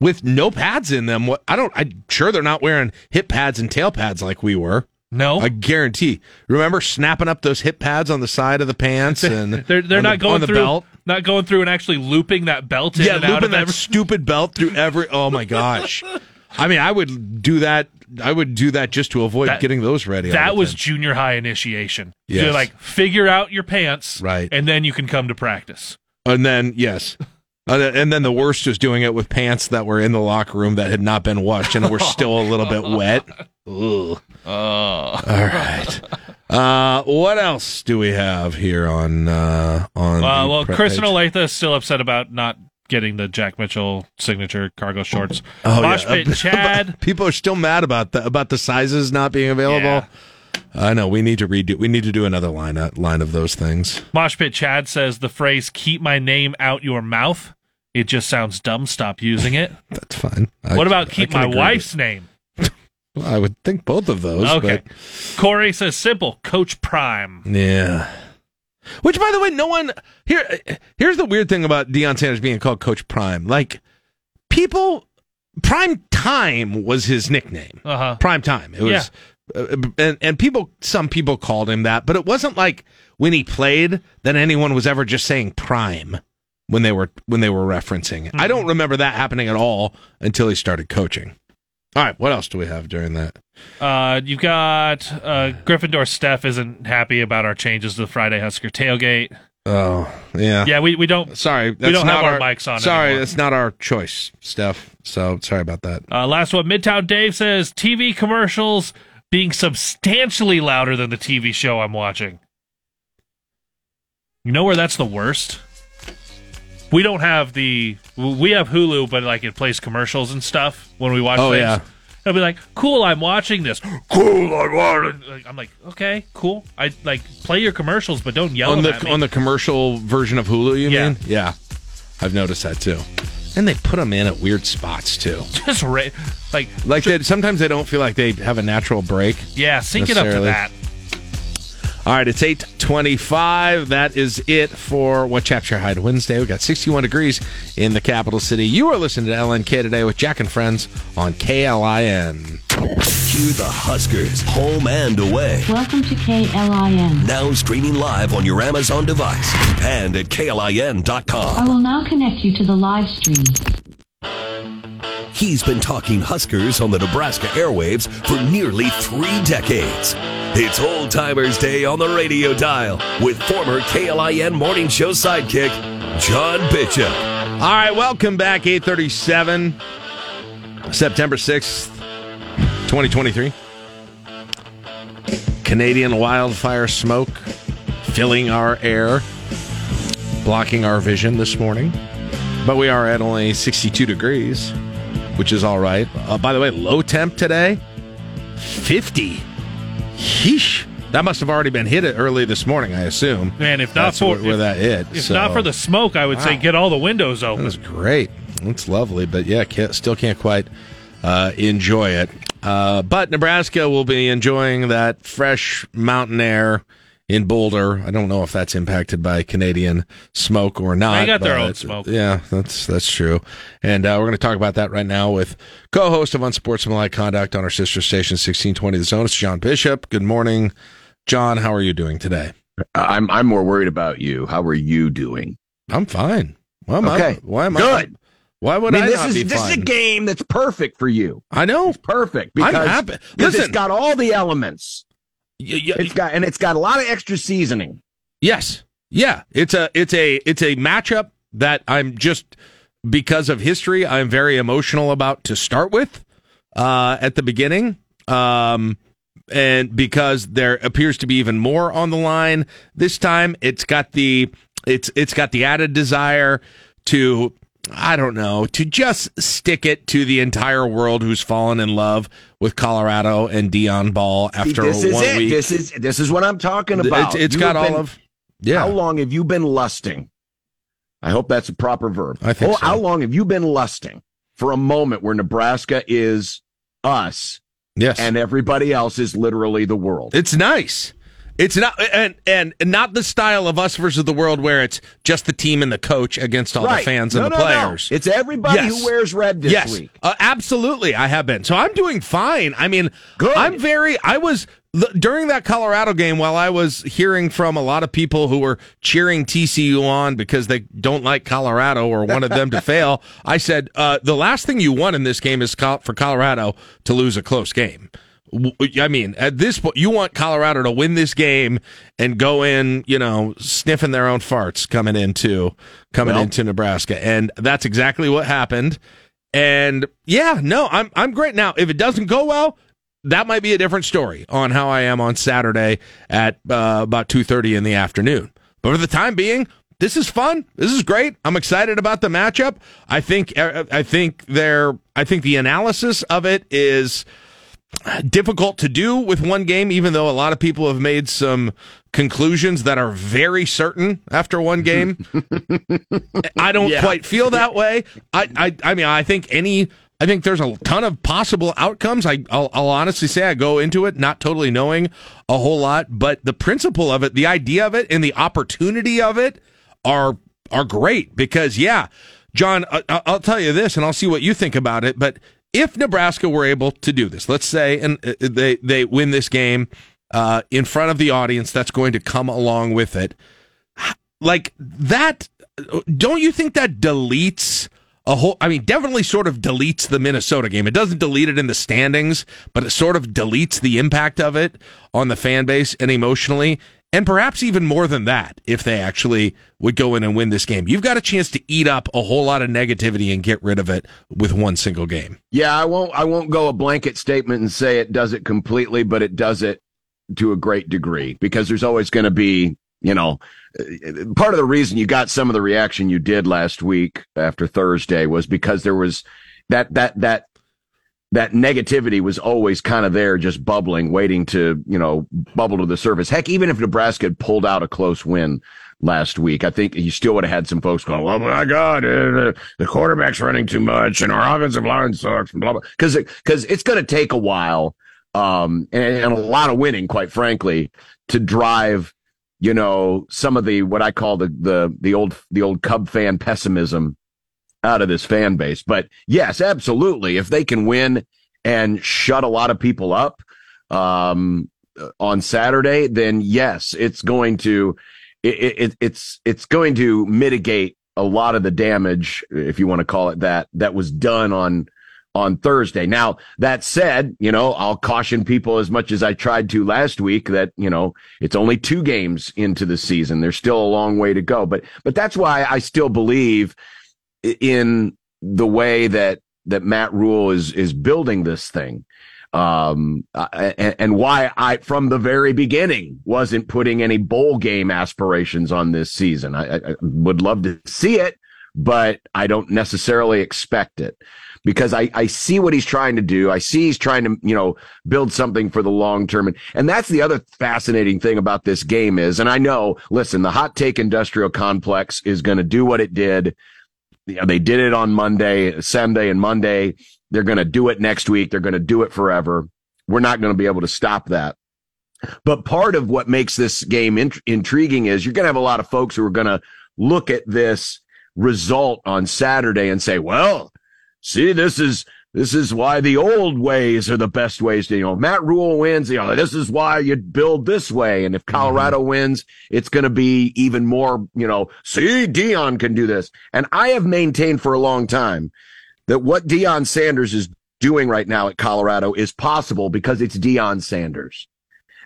with no pads in them. What I don't. I'm sure they're not wearing hip pads and tail pads like we were. No, I guarantee. Remember snapping up those hip pads on the side of the pants (laughs) and they're they're on not the, going on the through belt. not going through and actually looping that belt in Yeah, and out looping of that every- stupid belt through every. Oh my gosh! (laughs) I mean, I would do that. I would do that just to avoid That- getting those ready. That was junior high initiation. Yes. Like figure out your pants, Right. and then you can come to practice. and then yes. And then the worst is doing it with pants that were in the locker room that had not been washed and were still a little bit wet. (laughs) Ugh. Oh, All right. Uh, what else do we have here on uh, on? Uh, well, prep Kristen page? Olathe is still upset about not getting the Jack Mitchell signature cargo shorts. (laughs) Oh, Mosh yeah. Pit Chad. (laughs) People are still mad about the about the sizes not being available. Yeah. I know we need to redo. We need to do another line uh, line of those things. Mosh Pit Chad says the phrase "keep my name out your mouth." It just sounds dumb. Stop using it. (laughs) That's fine. I- what about keep my wife's name? Well, I would think both of those. Okay. Corey says simple. Coach Prime. Yeah. Which, by the way, no one here. Here's the weird thing about Deion Sanders being called Coach Prime. Like people, Prime Time was his nickname. Uh huh. Prime Time. It was, uh, and and people, some people called him that, but it wasn't like when he played that anyone was ever just saying Prime when they were when they were referencing. it. I don't remember that happening at all until he started coaching. All right, what else do we have during that? Uh, you've got uh, Gryffindor Steph isn't happy about our changes to the Friday Husker tailgate. Oh, yeah. Yeah, we, we don't. Sorry, we don't have not our, mics on. Sorry, anymore. that's not our choice, Steph. So sorry about that. Uh, last one, Midtown Dave says TV commercials being substantially louder than the TV show I'm watching. You know where that's the worst? We don't have the we have Hulu, but like it plays commercials and stuff when we watch. Oh, things. yeah. I'll be like, "Cool, I'm watching this." Cool, I'm watching. Like, I'm like, "Okay, cool." I like play your commercials, but don't yell on at the me. on the commercial version of Hulu, you Yeah. mean? Yeah, I've noticed that too. And they put them in at weird spots too. (laughs) Just ra- like Like they, sometimes they don't feel like they have a natural break. yeah, sync it up to that. All right, it's 825. That is it for What Chaps Your Hide Wednesday. We got 61 degrees in the capital city. You are listening to LNK today with Jack and Friends on KLIN. Cue the Huskers, home and away. Welcome to KLIN. Now streaming live on your Amazon device and at KLIN.com. I will now connect you to the live stream. He's been talking Huskers on the Nebraska airwaves for nearly three decades. It's Old Timers Day on the radio dial with former KLIN morning show sidekick, John Bishop. All right, welcome back. 837, September 6th, 2023. Canadian wildfire smoke filling our air, blocking our vision this morning. But we are at only 62 degrees, which is all right. Uh, by the way, low temp today, 50. Yeesh. That must have already been hit early this morning, I assume. Man, if not That's for where, if, that hit. if so. not for the smoke, I would say get all the windows open. That was great. That's lovely, but yeah, can't, still can't quite uh, enjoy it. Uh, but Nebraska will be enjoying that fresh mountain air in Boulder. I don't know if that's impacted by Canadian smoke or not. They got their own smoke. Yeah, that's that's true. And uh, we're going to talk about that right now with co-host of Unsportsmanlike Conduct on our sister station, sixteen twenty The Zone. It's John Bishop. Good morning, John. How are you doing today? I'm I'm more worried about you. How are you doing? I'm fine. Why am okay. I? Why am I? Good. Why would I mean, I this not is be this is a game that's perfect for you. I know. It's perfect I'm because, happy. Listen. it's got all the elements. Yeah. It's got and it's got a lot of extra seasoning. Yes. Yeah. It's a it's a it's a matchup that I'm just because of history I'm very emotional about to start with uh at the beginning. Um and because there appears to be even more on the line this time, it's got the it's it's got the added desire to I don't know, to just stick it to the entire world who's fallen in love with Colorado and Deion Ball after this is one it. week. This is this is what I'm talking about. it's You got all been- of- yeah. How long have you been lusting? I hope that's a proper verb. I think Oh, so. How long have you been lusting for a moment where Nebraska is us? Yes. And everybody else is literally the world. It's nice. It's not and and not the style of us versus the world where it's just the team and the coach against all the Right. fans No, and the no, no. players. It's everybody Yes. who wears red this yes. week. Uh, absolutely, I have been. So I'm doing fine. I mean, Good. I'm very. I was during that Colorado game while I was hearing from a lot of people who were cheering TCU on because they don't like Colorado or wanted them to (laughs) fail. I said uh, the last thing you want in this game is for Colorado to lose a close game. I mean, at this point, you want Colorado to win this game and go in, you know, sniffing their own farts coming into coming Well- into Nebraska, and that's exactly what happened. And yeah, no, I'm I'm great now. If it doesn't go well, that might be a different story on how I am on Saturday at uh, about two thirty in the afternoon. But for the time being, this is fun. This is great. I'm excited about the matchup. I think I think there. I think the analysis of it is difficult to do with one game, even though a lot of people have made some conclusions that are very certain after one (laughs) game. I don't Yeah. quite feel that way. I, I, I mean, I think any, I think there's a ton of possible outcomes. I, I'll, I'll honestly say I go into it not totally knowing a whole lot, but the principle of it, the idea of it, and the opportunity of it are are great because yeah, John, I, I'll tell you this, and I'll see what you think about it. But if Nebraska were able to do this, let's say, and uh, they they win this game uh, in front of the audience that's going to come along with it, like that, don't you think that deletes? A whole, I mean, definitely sort of deletes the Minnesota game. It doesn't delete it in the standings, but it sort of deletes the impact of it on the fan base and emotionally. And perhaps even more than that, if they actually would go in and win this game. You've got a chance to eat up a whole lot of negativity and get rid of it with one single game. Yeah, I won't. I won't go a blanket statement and say it does it completely, but it does it to a great degree because there's always going to be, you know, uh, part of the reason you got some of the reaction you did last week after Thursday was because there was that that that that negativity was always kind of there, just bubbling, waiting to you know bubble to the surface. Heck, even if Nebraska had pulled out a close win last week, I think you still would have had some folks going, "Oh my God, uh, the quarterback's running too much, and our offensive line sucks," and blah blah. Because because it's going to take a while, um, and, and a lot of winning, quite frankly, to drive you know some of the what I call the the the old the old Cub fan pessimism out of this fan base. But yes, absolutely. If they can win and shut a lot of people up um, on Saturday, then yes, it's going to it, it, it's it's going to mitigate a lot of the damage, if you want to call it that, that was done on on Thursday. Now, that said, you know, I'll caution people as much as I tried to last week that, you know, it's only two games into the season. There's still a long way to go. But but that's why I still believe in the way that that Matt Rhule is is building this thing. Um, and, and why I, from the very beginning, wasn't putting any bowl game aspirations on this season. I, I would love to see it, but I don't necessarily expect it because I, I see what he's trying to do. I see he's trying to, you know, build something for the long term. And, and that's the other fascinating thing about this game is, and I know, listen, the hot take industrial complex is going to do what it did. You know, they did it on Monday, Sunday and Monday. They're going to do it next week. They're going to do it forever. We're not going to be able to stop that. But part of what makes this game int- intriguing is you're going to have a lot of folks who are going to look at this result on Saturday and say, well, see, this is, this is why the old ways are the best ways to, you know, Matt Rhule wins, you know, this is why you build this way. And if Colorado mm-hmm. wins, it's going to be even more, you know, see, Deion can do this. And I have maintained for a long time that what Deion Sanders is doing right now at Colorado is possible because it's Deion Sanders.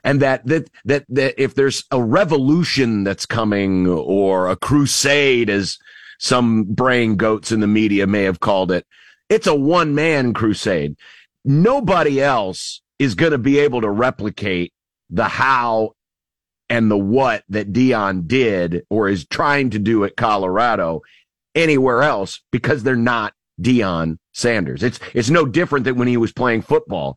And that, that, that, that if there's a revolution that's coming or a crusade, as some brain goats in the media may have called it, it's a one man crusade. Nobody else is going to be able to replicate the how and the what that Deion did or is trying to do at Colorado anywhere else because they're not Deion Sanders. It's it's no different than when he was playing football.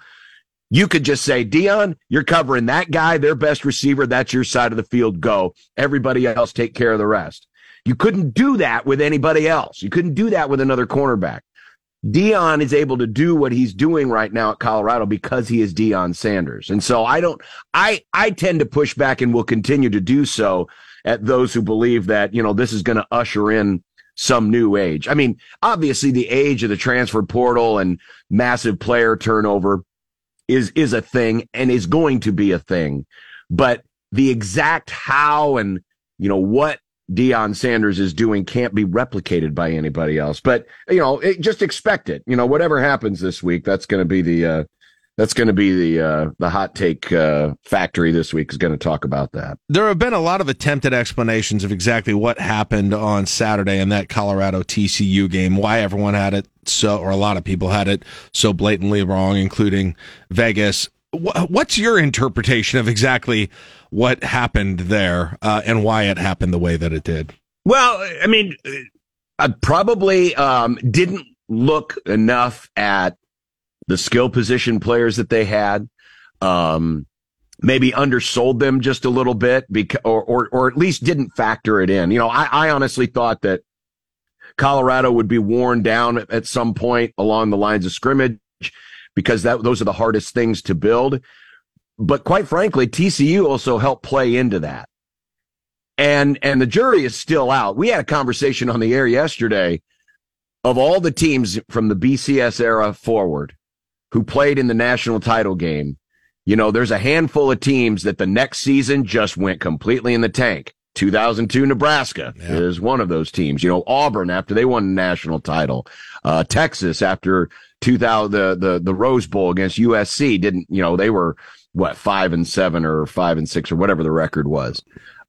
You could just say, Deion, you're covering that guy, their best receiver. That's your side of the field. Go. Everybody else take care of the rest. You couldn't do that with anybody else. You couldn't do that with another cornerback. Deion is able to do what he's doing right now at Colorado because he is Deion Sanders. And so I don't, I, I tend to push back and will continue to do so at those who believe that, you know, this is going to usher in some new age. I mean, obviously the age of the transfer portal and massive player turnover is, is a thing and is going to be a thing, but the exact how and, you know, what Deion Sanders is doing can't be replicated by anybody else. But you know, it, just expect it. You know, whatever happens this week, that's going to be the uh, that's going to be the uh, the hot take uh, factory this week is going to talk about that. There have been a lot of attempted explanations of exactly what happened on Saturday in that Colorado TCU game, why everyone had it so, or a lot of people had it so blatantly wrong, including Vegas. What's your interpretation of exactly what happened there uh, and why it happened the way that it did? Well, I mean, I probably um, didn't look enough at the skill position players that they had. Um, maybe undersold them just a little bit because, or, or, or at least didn't factor it in. You know, I, I honestly thought that Colorado would be worn down at some point along the lines of scrimmage because that those are the hardest things to build. But quite frankly, TCU also helped play into that. And and the jury is still out. We had a conversation on the air yesterday of all the teams from the BCS era forward who played in the national title game. You know, there's a handful of teams that the next season just went completely in the tank. 2002 Nebraska yeah. is one of those teams. You know, Auburn after they won the national title, uh, Texas after 2000 the, the the Rose Bowl against USC didn't you know they were what five and seven or five and six or whatever the record was.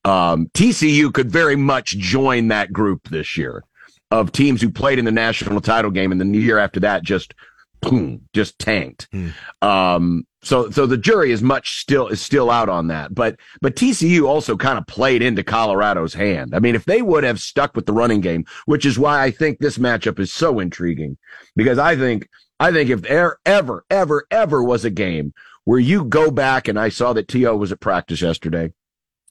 Um, TCU could very much join that group this year of teams who played in the national title game, and the year after that just boom, just tanked. Mm. Um, so so the jury is much still is still out on that. But but TCU also kind of played into Colorado's hand. I mean, if they would have stuck with the running game, which is why I think this matchup is so intriguing, because I think I think if there ever ever ever was a game where you go back and I saw that T.O. was at practice yesterday,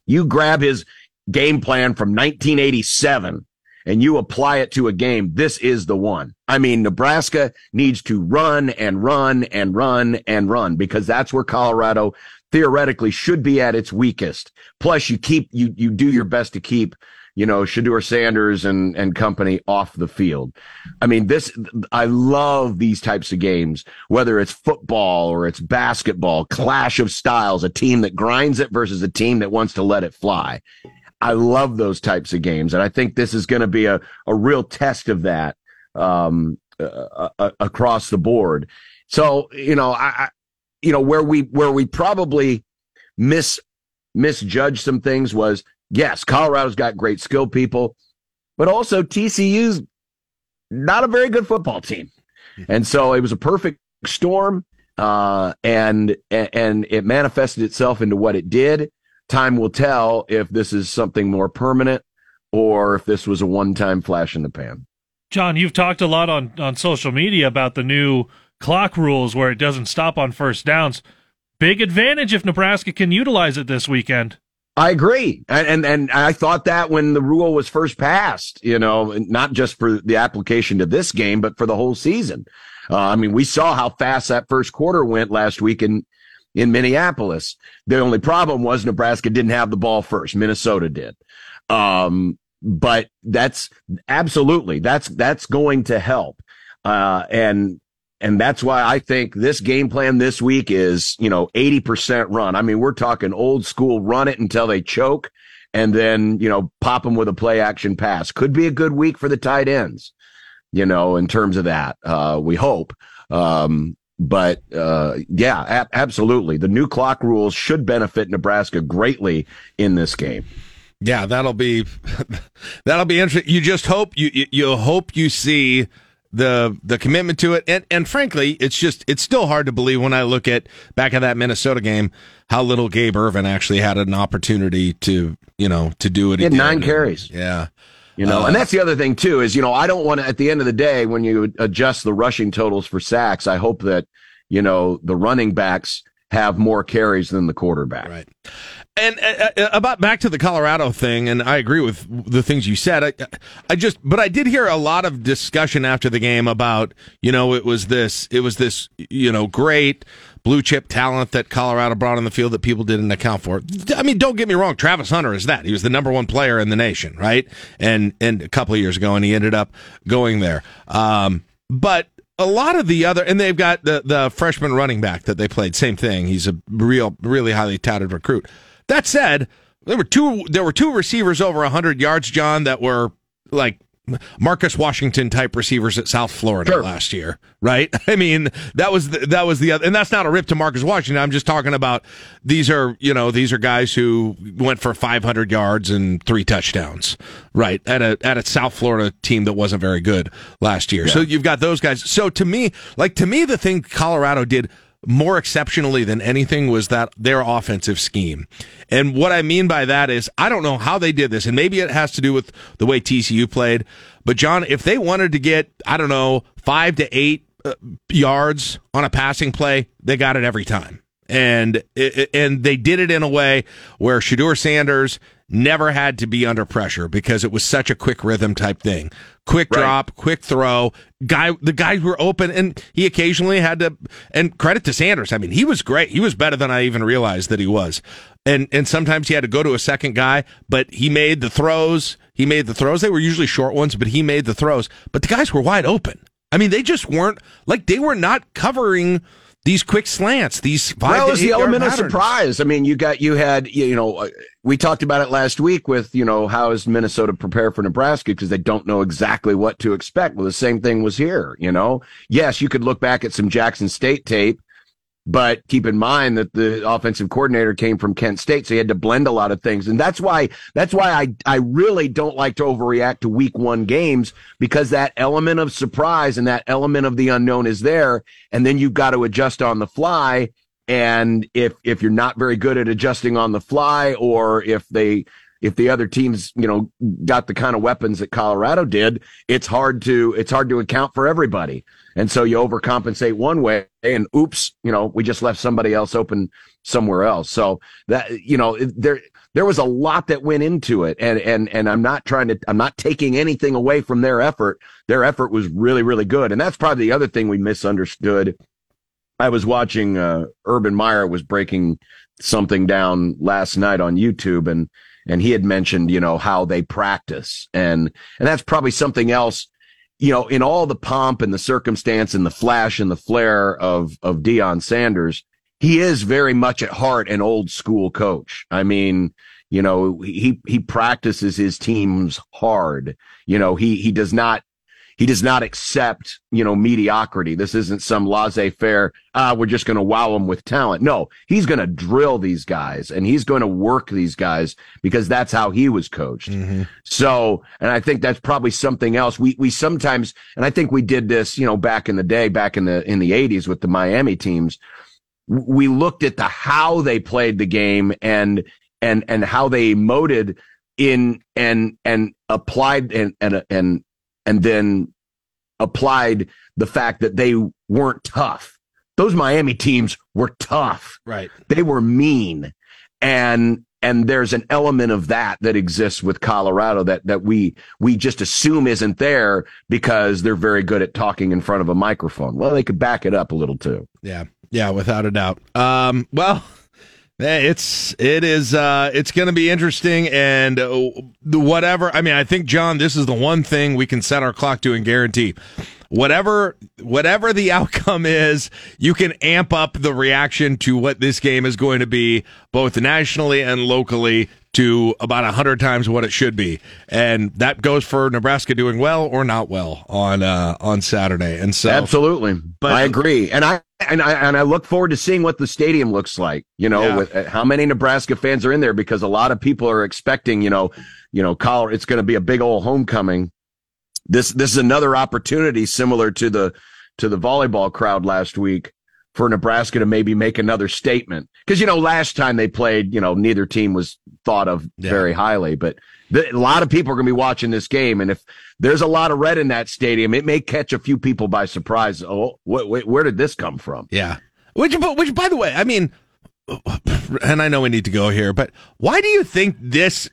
you grab his game plan from 1987 and you apply it to a game, this is the one. I mean, Nebraska needs to run and run and run and run because that's where Colorado theoretically should be at its weakest. Plus you keep, you, you do your best to keep, you know, Shedeur Sanders and, and company off the field. I mean, this, I love these types of games, whether it's football or it's basketball, clash of styles, a team that grinds it versus a team that wants to let it fly. I love those types of games. And I think this is going to be a, a real test of that, um, uh, uh, across the board. So, you know, I, I, you know, where we, where we probably miss, misjudged some things was yes, Colorado's got great skill people, but also TCU's not a very good football team. And so it was a perfect storm. Uh, and, and it manifested itself into what it did time will tell if this is something more permanent or if this was a one time flash in the pan. John, you've talked a lot on, on social media about the new clock rules where it doesn't stop on first downs. Big advantage if Nebraska can utilize it this weekend. I agree. And, and, and I thought that when the rule was first passed, you know, not just for the application to this game, but for the whole season. Uh, I mean, we saw how fast that first quarter went last week in, in Minneapolis. The only problem was Nebraska didn't have the ball first. Minnesota did. Um, but that's absolutely, that's, that's going to help. Uh, and, and that's why I think this game plan this week is, you know, 80% run. I mean, we're talking old school run it until they choke and then, you know, pop them with a play action pass. Could be a good week for the tight ends, you know, in terms of that. Uh, we hope. Um, but uh, yeah, a- absolutely. The new clock rules should benefit Nebraska greatly in this game. Yeah, that'll be (laughs) that'll be interesting. You just hope you you hope you see the the commitment to it, and and frankly, it's just it's still hard to believe when I look at back at that Minnesota game how little Gabe Ervin actually had an opportunity to you know to do it. He had nine carries. Yeah. You know, Uh, and that's the other thing too is you know I don't want to at the end of the day when you adjust the rushing totals for sacks, I hope that you know the running backs have more carries than the quarterback. Right. And uh, uh, about back to the Colorado thing, and I agree with the things you said. I, I just, but I did hear a lot of discussion after the game about, you know, it was this, it was this, you know, great blue chip talent that Colorado brought on the field that people didn't account for. I mean, don't get me wrong, Travis Hunter is that. He was the number one player in the nation, right? And and a couple of years ago, and he ended up going there. Um, but a lot of the other, and they've got the the freshman running back that they played. Same thing. He's a real, really highly touted recruit. That said, there were two there were two receivers over hundred yards, John, that were like Marcus Washington type receivers at South Florida last year, right? (laughs) I mean, that was the, that was the other, and that's not a rip to Marcus Washington. I'm just talking about these are you know these are guys who went for 500 yards and three touchdowns, right? At a at a South Florida team that wasn't very good last year. So you've got those guys. So to me, like to me, the thing Colorado did more exceptionally than anything was that their offensive scheme. And what I mean by that is I don't know how they did this and maybe it has to do with the way TCU played, but John, if they wanted to get, I don't know, 5 to 8 uh, yards on a passing play, they got it every time. And and they did it in a way where Shedeur Sanders never had to be under pressure because it was such a quick rhythm type thing. Quick drop, quick throw. Guy, the guys were open, and he occasionally had to. And credit to Sanders. I mean, he was great. He was better than I even realized that he was. And and sometimes he had to go to a second guy, but he made the throws. He made the throws. They were usually short ones, but he made the throws. But the guys were wide open. I mean, they just weren't like they were not covering these quick slants. These five well, it was the element of surprise. I mean, you got you had you know uh, we talked about it last week with you know how is Minnesota prepare for Nebraska because they don't know exactly what to expect. Well, the same thing was here. You know, yes, you could look back at some Jackson State tape. But keep in mind that the offensive coordinator came from Kent State, so he had to blend a lot of things. And that's why, that's why I, I really don't like to overreact to week one games because that element of surprise and that element of the unknown is there. And then you've got to adjust on the fly. And if, if you're not very good at adjusting on the fly or if they, if the other teams, you know, got the kind of weapons that Colorado did, it's hard to, it's hard to account for everybody. And so you overcompensate one way and oops, you know, we just left somebody else open somewhere else. So that, you know, there, there was a lot that went into it. And, and, and I'm not trying to, I'm not taking anything away from their effort. Their effort was really, really good. And that's probably the other thing we misunderstood. I was watching, uh, Urban Meyer was breaking something down last night on YouTube and, and he had mentioned, you know, how they practice and, and that's probably something else you know, in all the pomp and the circumstance and the flash and the flare of, of Deion Sanders, he is very much at heart an old school coach. I mean, you know, he, he practices his teams hard. You know, he, he does not, he does not accept, you know, mediocrity. This isn't some laissez faire. Ah, we're just going to wow them with talent. No, he's going to drill these guys and he's going to work these guys because that's how he was coached. So, and I think that's probably something else. We, we sometimes, and I think we did this, you know, back in the day, back in the, in the eighties with the Miami teams. We looked at the how they played the game and, and, and how they emoted in and, and applied and, and, and, and then applied the fact that they weren't tough. Those Miami teams were tough. Right. They were mean. And and there's an element of that that exists with Colorado that that we we just assume isn't there because they're very good at talking in front of a microphone. Well, they could back it up a little too. Yeah, yeah, without a doubt. Um, well, it's it is uh, it's going to be interesting, and uh, whatever. I mean, I think John, this is the one thing we can set our clock to and guarantee. Whatever whatever the (laughs) outcome is, you can amp up the reaction to what this game is going to be, both nationally and locally, to about a hundred times what it should be, and that goes for Nebraska doing well or not well on uh, on Saturday. And so, Absolutely. But- I agree. And I and I and I look forward to seeing what the stadium looks like. You know, Yeah. with uh, how many Nebraska fans are in there because a lot of people are expecting, you know, you know, Colorado it's going to be a big old homecoming. this this is another opportunity similar to the to the volleyball crowd last week for Nebraska to maybe make another statement because you know last time they played, you know, neither team was thought of very highly, but a lot of people are going to be watching this game, and if there's a lot of red in that stadium, it may catch a few people by surprise. Oh, wh- wh- where did this come from? Yeah. Which, which, by the way, I mean, and I know we need to go here, but why do you think this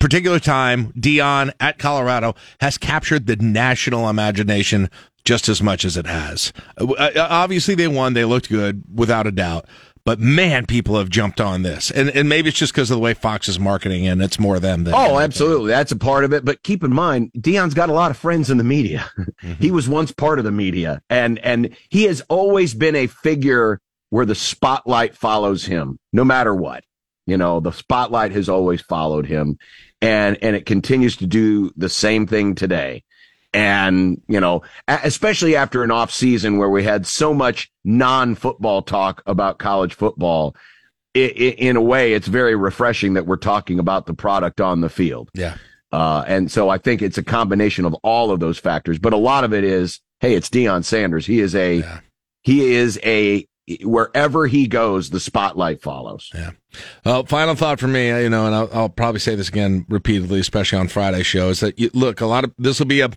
particular time, Deion at Colorado has captured the national imagination just as much as it has? Uh, uh, uh, obviously, they won. They looked good, without a doubt. But man, people have jumped on this, and and maybe it's just because of the way Fox is marketing, and it's more them than. Oh, absolutely, that's a part of it. But keep in mind, Deion's got a lot of friends in the media. (laughs) Mm-hmm. he was once part of the media, and and he has always been a figure where the spotlight follows him, no matter what. You know, the spotlight has always followed him, and and it continues to do the same thing today and you know especially after an off season where we had so much non-football talk about college football it, it, in a way it's very refreshing that we're talking about the product on the field. Yeah. Uh, and so i think it's a combination of all of those factors but a lot of it is hey it's Deion sanders. He is a yeah. he is a wherever he goes, the spotlight follows. Yeah. Well, final thought for me, you know, and I'll, I'll, probably say this again repeatedly, especially on Friday show, is that you, look, a lot of this will be a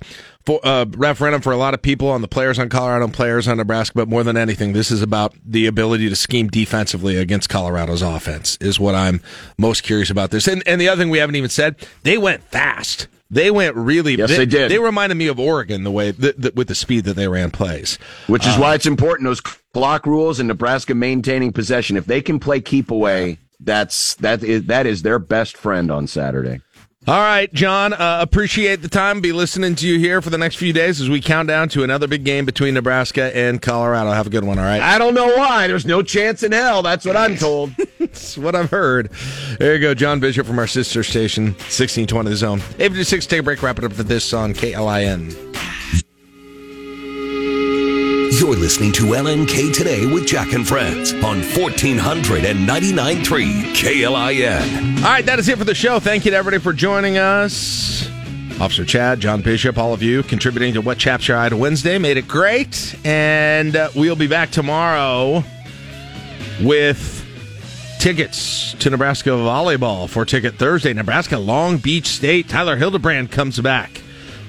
for, uh, referendum for a lot of people on the players on Colorado and players on Nebraska, but more than anything, this is about the ability to scheme defensively against Colorado's offense. Is what I'm most curious about this. And and the other thing we haven't even said, they went fast. They went really. Yes, they, they did. They reminded me of Oregon the way the, the, with the speed that they ran plays, which is um, why it's important those clock rules and Nebraska maintaining possession. If they can play keep away, that's that is that is their best friend on Saturday. All right, John, uh, appreciate the time. Be listening to you here for the next few days as we count down to another big game between Nebraska and Colorado. Have a good one, all right? I don't know why. There's no chance in hell. That's what I'm told. (laughs) That's what I've heard. There you go, John Bishop from our sister station, 1620 The Zone. 856, take a break, wrap it up for this on KLIN. You're listening to LNK Today with Jack and Friends on 1499.3 KLIN. All right, that is it for the show. Thank you to everybody for joining us. Officer Chad, John Bishop, all of you contributing to What Chaps Your Hide to Wednesday. Made it great. And uh, we'll be back tomorrow with tickets to Nebraska volleyball for Ticket Thursday. Nebraska Long Beach State. Tyler Hildebrand comes back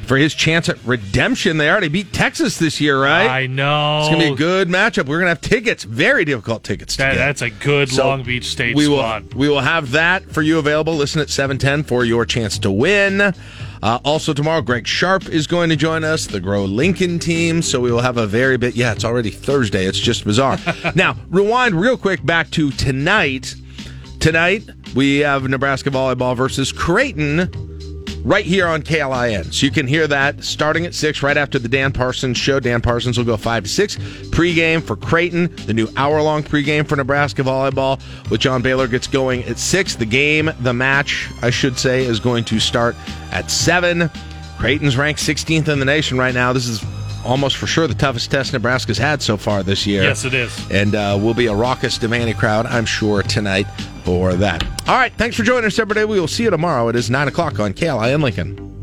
for his chance at redemption. They already beat Texas this year, right? I know. It's going to be a good matchup. We're going to have tickets, very difficult tickets to that. That's a good So, Long Beach State we squad. will we will have that for you available. Listen at seven ten for your chance to win. Uh, also tomorrow, Greg Sharp is going to join us, the Grow Lincoln team. So we will have a very bit. Yeah, it's already Thursday. It's just bizarre. (laughs) now rewind real quick back to tonight. Tonight we have Nebraska volleyball versus Creighton right here on KLIN. So you can hear that starting at 6 right after the Dan Parsons show. Dan Parsons will go 5 to 6. Pregame for Creighton, the new hour long pregame for Nebraska volleyball with John Baylor gets going at 6. The game, the match, I should say, is going to start at 7. Creighton's ranked 16th in the nation right now. This is almost for sure the toughest test Nebraska's had so far this year. Yes, it is. And uh, will be a raucous, demanding crowd, I'm sure, tonight for that. All right, thanks for joining us every day. We will see you tomorrow. It is 9 o'clock on KLIN Lincoln.